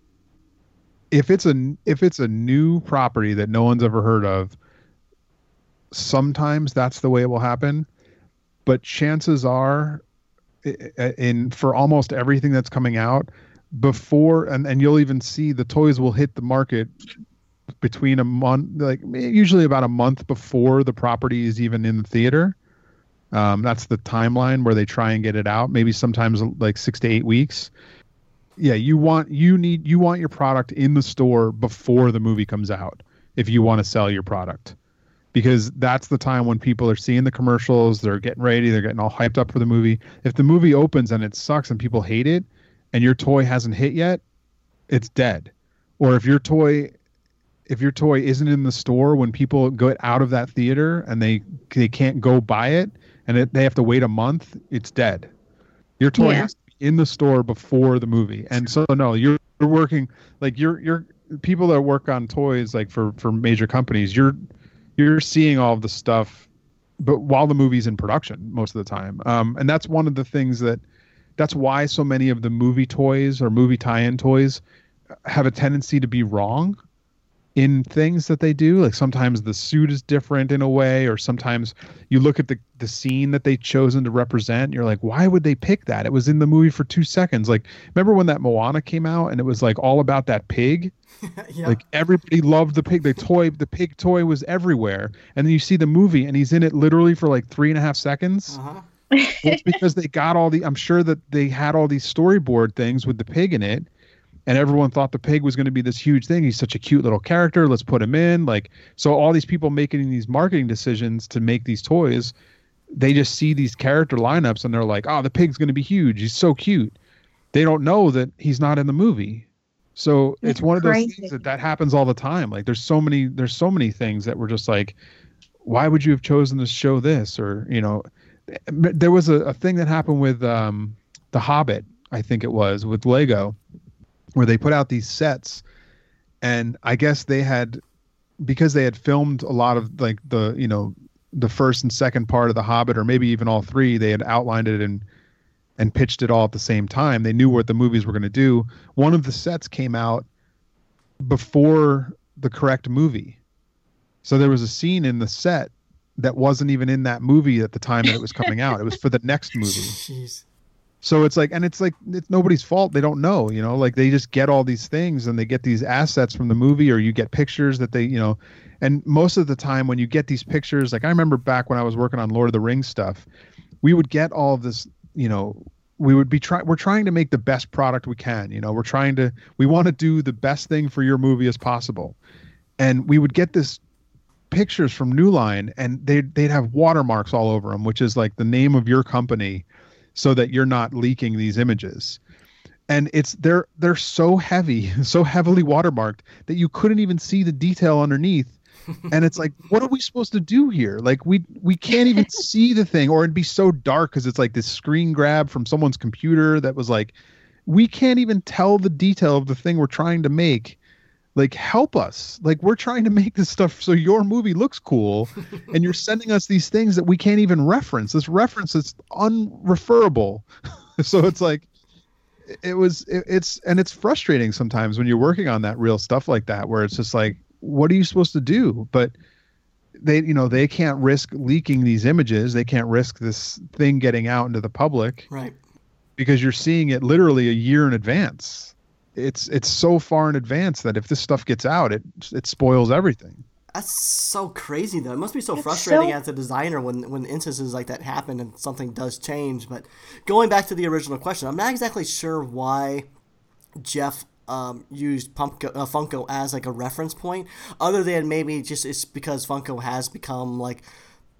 If it's a if it's a new property that no one's ever heard of sometimes that's the way it will happen but chances are in for almost everything that's coming out before and, and you'll even see the toys will hit the market between a month, like usually about a month before the property is even in the theater. Um, that's the timeline where they try and get it out. Maybe sometimes like six to eight weeks. Yeah, you want you need you want your product in the store before the movie comes out if you want to sell your product because that's the time when people are seeing the commercials, they're getting ready, they're getting all hyped up for the movie. If the movie opens and it sucks and people hate it and your toy hasn't hit yet, it's dead. Or if your toy if your toy isn't in the store when people get out of that theater and they they can't go buy it and it, they have to wait a month, it's dead. Your toy Yeah. has in the store before the movie. And so no, you're, you're working like you're you're people that work on toys like for for major companies, you're you're seeing all the stuff but while the movie's in production most of the time. Um and that's one of the things that that's why so many of the movie toys or movie tie-in toys have a tendency to be wrong in things that they do like sometimes the suit is different in a way or sometimes you look at the the scene that they chosen to represent you're like why would they pick that? It was in the movie for 2 seconds. Like remember when that Moana came out and it was like all about that pig? Yeah. like everybody loved the pig. The toy the pig toy was everywhere. And then you see the movie and he's in it literally for like three and a half seconds. Uh-huh. well, it's because they got all the i'm sure that they had all these storyboard things with the pig in it and everyone thought the pig was going to be this huge thing. He's such a cute little character. Let's put him in. Like so all these people making these marketing decisions to make these toys they just see these character lineups and they're like oh the pig's going to be huge. He's so cute. They don't know that he's not in the movie. So it's That's one of those crazy. things that that happens all the time. Like there's so many there's so many things that were just like why would you have chosen to show this? Or you know there was a, a thing that happened with um the hobbit i think it was with lego where they put out these sets and i guess they had because they had filmed a lot of like the you know the first and second part of the hobbit or maybe even all three they had outlined it and and pitched it all at the same time. They knew what the movies were going to do. One of the sets came out before the correct movie. So there was a scene in the set that wasn't even in that movie at the time that it was coming out. It was for the next movie. Jeez. So it's like, and it's like, it's nobody's fault. They don't know, you know, like they just get all these things and they get these assets from the movie or you get pictures that they, you know, and most of the time when you get these pictures, like I remember back when I was working on Lord of the Rings stuff, we would get all this, you know, we would be trying, we're trying to make the best product we can, you know, we're trying to, we want to do the best thing for your movie as possible. And we would get this pictures from New Line and they'd, they'd have watermarks all over them, which is like the name of your company so that you're not leaking these images. And it's they're they're so heavy so heavily watermarked that you couldn't even see the detail underneath. And it's like what are we supposed to do here? Like we we can't even see the thing or it'd be so dark because it's like this screen grab from someone's computer that was like we can't even tell the detail of the thing we're trying to make like help us. Like we're trying to make this stuff so your movie looks cool and you're sending us these things that we can't even reference. This reference is unreferable. So it's like it was it, it's and it's frustrating sometimes when you're working on that real stuff like that where it's just like what are you supposed to do? But they you know they can't risk leaking these images. They can't risk this thing getting out into the public Right. because you're seeing it literally a year in advance it's it's so far in advance that if this stuff gets out it it spoils everything That's so crazy though. It must be so It's frustrating so- as a designer when when instances like that happen and something does change. But going back to the original question, I'm not exactly sure why Jeff um, used Pumpco, uh, Funko as like a reference point, other than maybe just it's because Funko has become like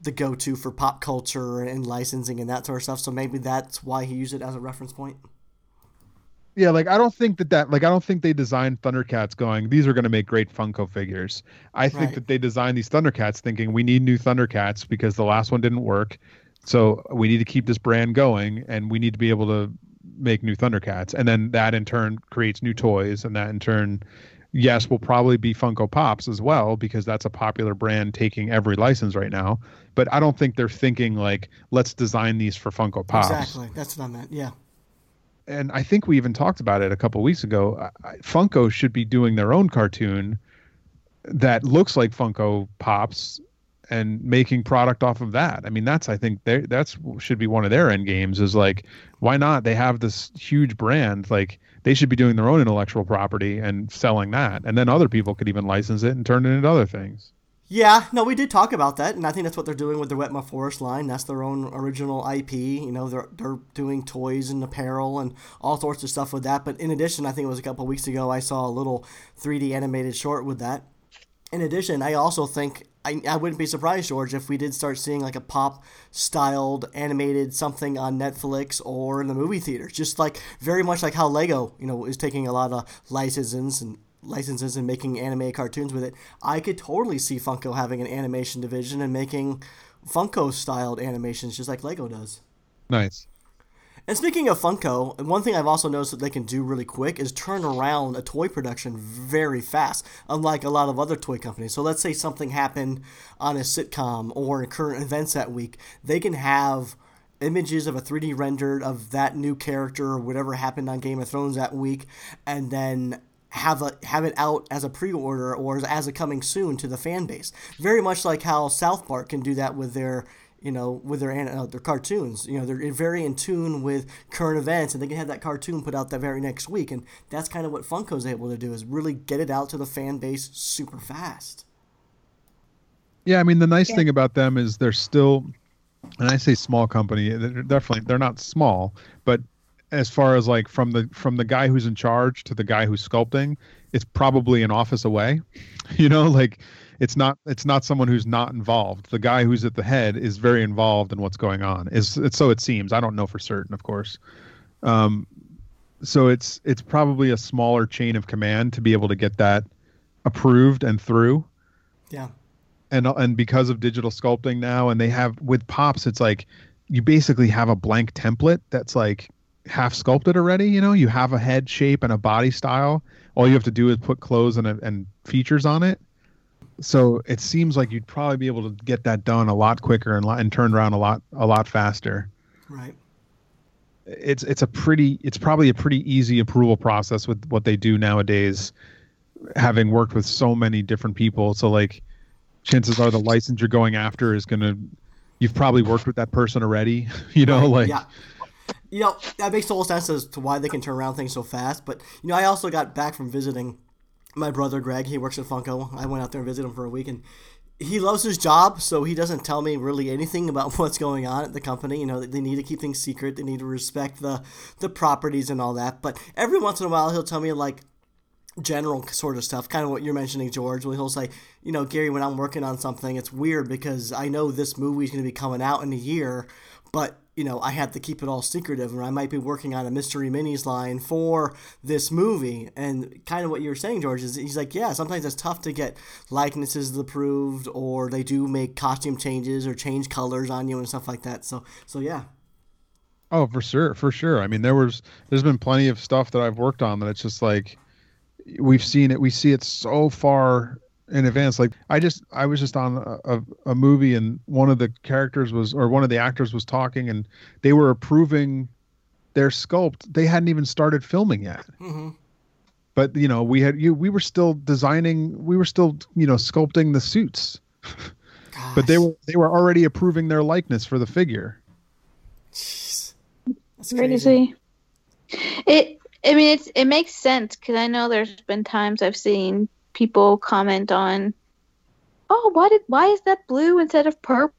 the go-to for pop culture and licensing and that sort of stuff. So maybe that's why he used it as a reference point. Yeah like i don't think that that like i don't think they designed thundercats going these are going to make great funko figures i think Right. that they designed these thundercats thinking we need new thundercats because the last one didn't work so we need to keep this brand going and we need to be able to make new thundercats and then that in turn creates new toys and that in turn yes will probably be funko pops as well because that's a popular brand taking every license right now but i don't think they're thinking like let's design these for funko pops Exactly. That's what I meant. Yeah. And I think we even talked about it a couple weeks ago. I- Funko should be doing their own cartoon that looks like Funko Pops and making product off of that. I mean, that's I think that's should be one of their end games. Is like, why not? They have this huge brand. Like, they should be doing their own intellectual property and selling that, and then other people could even license it and turn it into other things. Yeah, no, we did talk about that, and I think that's what they're doing with the Wetmore Forest line. That's their own original IP. You know, they're they're doing toys and apparel and all sorts of stuff with that. But in addition, I think it was a couple weeks ago I saw a little 3D animated short with that. In addition, I also think I, I wouldn't be surprised, George, if we did start seeing like a pop styled animated something on Netflix or in the movie theaters. Just like very much like how Lego, you know, is taking a lot of licenses and licenses and making anime cartoons with it. I could totally see Funko having an animation division and making Funko styled animations just like Lego does. Nice. And speaking of Funko, one thing I've also noticed that they can do really quick is turn around a toy production very fast, unlike a lot of other toy companies. So let's say something happened on a sitcom or in current events that week, they can have images of a 3D rendered of that new character or whatever happened on Game of Thrones that week, and then have a have it out as a pre-order or as a coming soon to the fan base. Very much like how South Park can do that with their you know with their uh, their cartoons. You know they're very in tune with current events, and they can have that cartoon put out that very next week. And that's kind of what Funko's able to do is really get it out to the fan base super fast. Yeah, I mean the nice yeah. thing about them is they're still, and I say small company. They're definitely they're not small, but as far as like from the from the guy who's in charge to the guy who's sculpting it's probably an office away. You know like it's not it's not someone who's not involved. The guy who's at the head is very involved in what's going on. Is it's so it seems. I don't know for certain of course. Um so it's it's probably a smaller chain of command to be able to get that approved and through. Yeah. And and because of digital sculpting now and they have with pops it's like you basically have a blank template that's like half sculpted already. You know, you have a head shape and a body style. All you have to do is put clothes and, and features on it. So it seems like you'd probably be able to get that done a lot quicker and, and turned around a lot a lot faster. Right. It's it's a pretty it's probably a pretty easy approval process with what they do nowadays. Having worked with so many different people, so like chances are the license you're going after is gonna you've probably worked with that person already. You know, right. like yeah you know that makes total sense as to why they can turn around things so fast. But you know, I also got back from visiting my brother Greg. He works at Funko. I went out there and visited him for a week, and he loves his job, so he doesn't tell me really anything about what's going on at the company. You know, they need to keep things secret. They need to respect the the properties and all that. But every once in a while, he'll tell me like general sort of stuff, kind of what you're mentioning, George. Where he'll say, you know, Gary, when I'm working on something, it's weird because I know this movie's going to be coming out in a year, but you know, I have to keep it all secretive, or I might be working on a mystery minis line for this movie. And kind of what you were saying, George, is he's like, yeah, sometimes it's tough to get likenesses approved, or they do make costume changes or change colors on you and stuff like that. So, so yeah. Oh, for sure, for sure. I mean, there was, there's been plenty of stuff that I've worked on that it's just like, we've seen it, we see it so far in advance. Like I just I was just on a, a, a, movie and one of the characters was or one of the actors was talking and they were approving their sculpt. They hadn't even started filming yet. Mm-hmm. But you know we had you we were still designing we were still you know sculpting the suits. but they were they were already approving their likeness for the figure. Jeez. That's crazy. crazy. It I mean it's it makes sense because I know there's been times I've seen people comment on oh why did why is that blue instead of purple?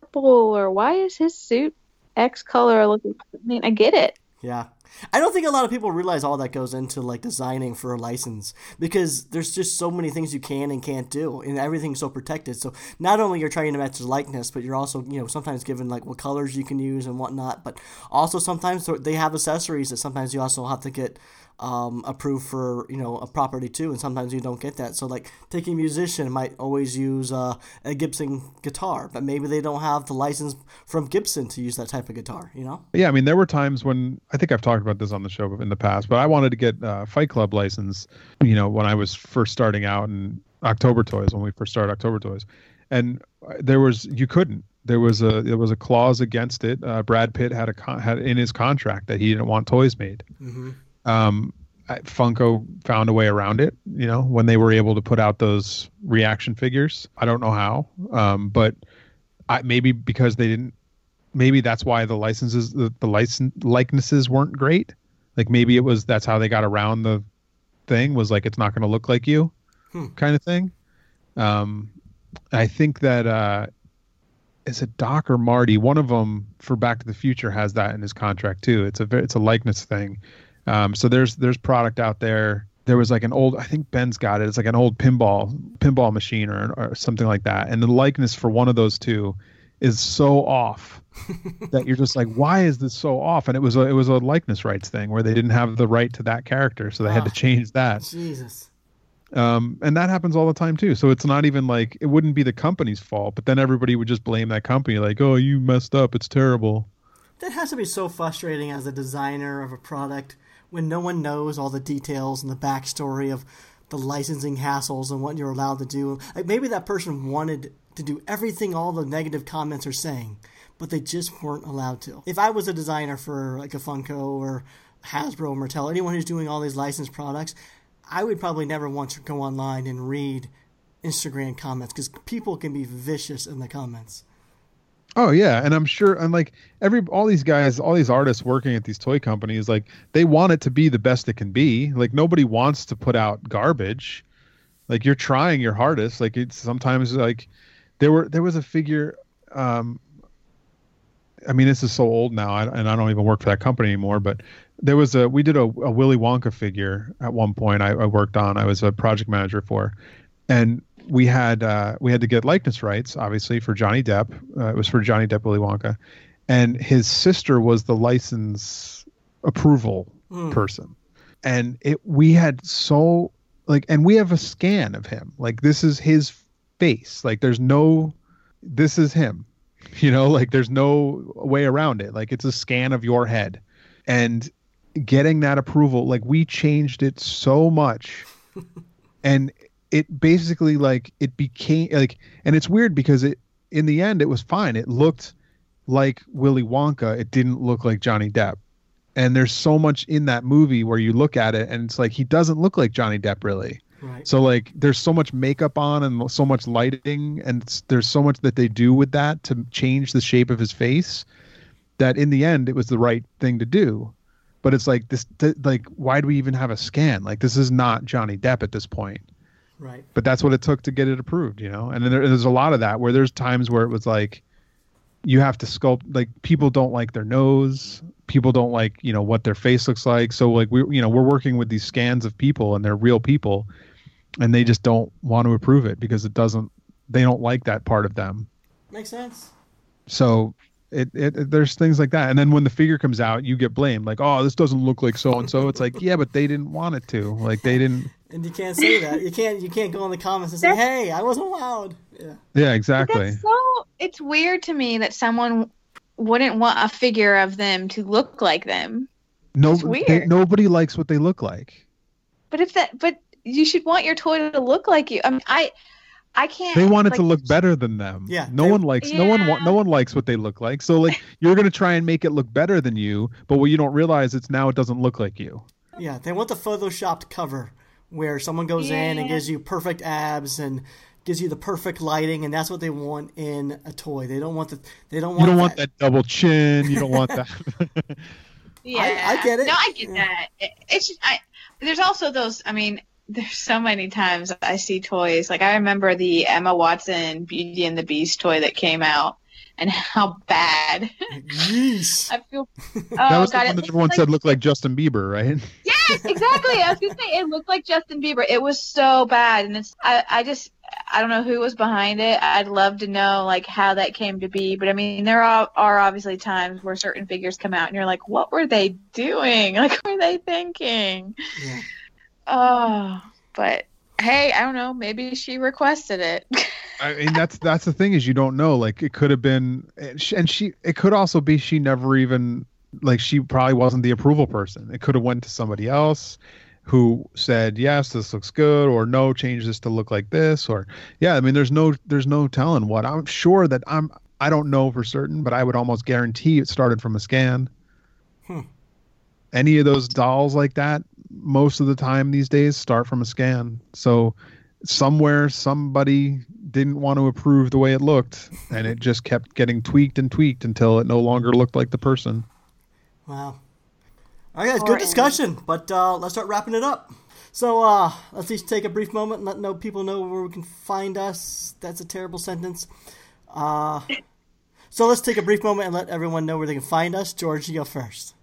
Or why is his suit x color looking i mean i get it. Yeah. I don't think a lot of people realize all that goes into like designing for a license because there's just so many things you can and can't do and everything's so protected. So not only you're trying to match the likeness but you're also you know sometimes given like what colors you can use and whatnot but also sometimes they have accessories that sometimes you also have to get um, approved for you know a property too, and sometimes you don't get that. So like taking a musician might always use uh, a Gibson guitar, but maybe they don't have the license from Gibson to use that type of guitar. You know? Yeah, I mean there were times when I think I've talked about this on the show in the past, but I wanted to get uh, Fight Club license. You know, when I was first starting out in October Toys, when we first started October Toys, and there was you couldn't there was a there was a clause against it. Uh, Brad Pitt had a con- had in his contract that he didn't want toys made. Mm-hmm. Um, Funko found a way around it, you know, when they were able to put out those reaction figures. I don't know how, um, but I, maybe because they didn't, maybe that's why the licenses, the, the license likenesses weren't great. Like maybe it was that's how they got around the thing was like it's not going to look like you, Hmm. kind of thing. Um, I think that uh, is it Doc or Marty? One of them for Back to the Future has that in his contract too. It's a it's a likeness thing. Um, so there's there's product out there. There was like an old I think Ben's got it. It's like an old pinball pinball machine or or something like that. And the likeness for one of those two is so off that you're just like, why is this so off? And it was a it was a likeness rights thing where they didn't have the right to that character, so they had to Ah. change that. Jesus. Um, and that happens all the time too. So it's not even like it wouldn't be the company's fault, but then everybody would just blame that company, like, oh, you messed up. It's terrible. That has to be so frustrating as a designer of a product when no one knows all the details and the backstory of the licensing hassles and what you're allowed to do. Like maybe that person wanted to do everything all the negative comments are saying, but they just weren't allowed to. If I was a designer for like a Funko or Hasbro or Mattel, anyone who's doing all these licensed products, I would probably never want to go online and read Instagram comments because people can be vicious in the comments. Oh yeah, and I'm sure, and like every all these guys, all these artists working at these toy companies, like they want it to be the best it can be. Like nobody wants to put out garbage. Like you're trying your hardest. Like it's sometimes like there were there was a figure. um I mean, this is so old now, and I don't even work for that company anymore. But there was a we did a, a Willy Wonka figure at one point. I, I worked on. I was a project manager for, and we had uh, we had to get likeness rights, obviously, for Johnny Depp. Uh, it was for Johnny Depp Willy Wonka, and his sister was the license approval Hmm. person, and it we had so like, and we have a scan of him. Like this is his face. Like there's no, this is him. You know, like there's no way around it. Like it's a scan of your head, and getting that approval, like we changed it so much, and it basically like it became like and it's weird because it in the end it was fine. It looked like willy wonka. It didn't look like johnny depp. And there's so much in that movie where you look at it and it's like he doesn't look like johnny depp really. Right. so like there's so much makeup on and so much lighting and there's so much that they do with that to change the shape of his face that in the end it was the right thing to do. But it's like this th- like why do we even have a scan? Like this is not johnny depp at this point Right. but that's what it took to get it approved, you know. And then there, there's a lot of that where there's times where it was like you have to sculpt like people don't like their nose, people don't like you know what their face looks like. So like we you know we're working with these scans of people and they're real people, and they just don't want to approve it because it doesn't they don't like that part of them. Makes sense. So it, it, it- there's things like that and then when the figure comes out you get blamed like oh this doesn't look like so and so it's like yeah but they didn't want it to like they didn't And you can't say that. You can't. You can't go in the comments and say, "Hey, I wasn't allowed." Yeah. yeah exactly so. It's weird to me that someone wouldn't want a figure of them to look like them. no It's they- weird. nobody likes what they look like But if that, but you should want your toy to look like you. I mean, I, I can't. they want it like, to look better than them Yeah, no they- one likes no one wa- no one likes what they look like so like you're gonna try and make it look better than you but what you don't realize it's now it doesn't look like you Yeah. They want the photoshopped cover where someone goes in and Yeah. gives you perfect abs and gives you the perfect lighting, and that's what they want in a toy. They don't want the. They don't want. you don't want that double chin you don't want that Yeah, I get it. No, I get Yeah. that. It, it's just, I. There's also those. I mean, there's so many times I see toys. Like I remember the Emma Watson Beauty and the Beast toy that came out, and how bad. Yeesh. I feel. Oh that was god, the it one that everyone like- said looked like justin bieber right Yes, exactly. I was gonna say it looked like Justin Bieber. It was so bad, and it's. I. I just. I don't know who was behind it. I'd love to know like how that came to be. But I mean, there are, are obviously times where certain figures come out, and you're like, what were they doing? Like, what were they thinking? Yeah. Oh, but hey, I don't know. Maybe she requested it. I mean, that's that's the thing is you don't know. Like it could have been, and she, and she it could also be she never even like she probably wasn't the approval person. It could have went to somebody else who said yes, this looks good, or no, change this to look like this, or yeah. I mean, there's no there's no telling what. I'm sure that I'm. I don't know for certain, but I would almost guarantee it started from a scan. Hmm. Any of those dolls like that, most of the time these days start from a scan. So somewhere somebody didn't want to approve the way it looked and it just kept getting tweaked and tweaked until it no longer looked like the person Wow. All right, guys, good discussion, but uh, let's start wrapping it up. So uh, let's each take a brief moment and let know people know where we can find us. That's a terrible sentence. Uh, so let's take a brief moment and let everyone know where they can find us. George, you go first.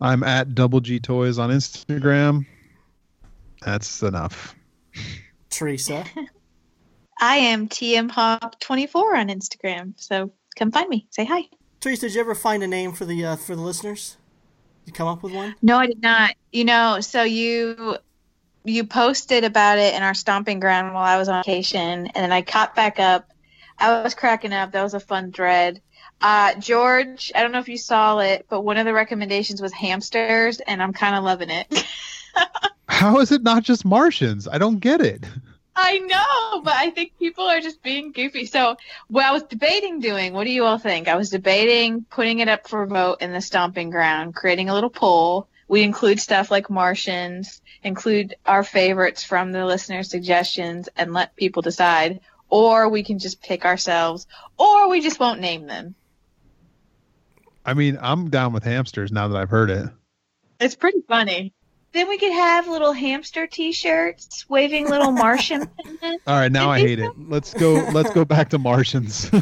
I'm at Double G Toys on Instagram. That's enough. Teresa. I am TM Hop 24 on Instagram. So come find me. Say hi. Teresa, did you ever find a name for the uh, for the listeners? You come up with one? No, I did not. You know, so you you posted about it in our stomping ground while I was on vacation, and then I caught back up. I was cracking up. That was a fun thread. Uh, George, I don't know if you saw it, but one of the recommendations was hamsters, and I'm kind of loving it. How is it not just Martians? I don't get it. I know, but I think people are just being goofy. So, what I was debating doing, what do you all think? I was debating putting it up for a vote in the stomping ground, creating a little poll. We include stuff like Martians, include our favorites from the listener suggestions, and let people decide. Or we can just pick ourselves, or we just won't name them. I mean, I'm down with hamsters now that I've heard it. It's pretty funny. Then we could have little hamster T-shirts waving little Martian. All right, now I hate it. Let's go. Let's go back to Martians.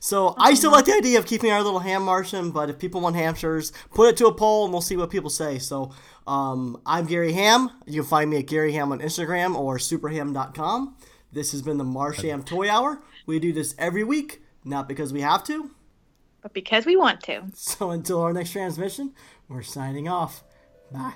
So I still like the idea of keeping our little ham Martian, but if people want hamsters, put it to a poll and we'll see what people say. So um, I'm Gary Ham. You can find me at Gary Ham on Instagram or superham.com. This has been the Martian Toy Hour. We do this every week, not because we have to but because we want to. So until our next transmission, we're signing off. Bye.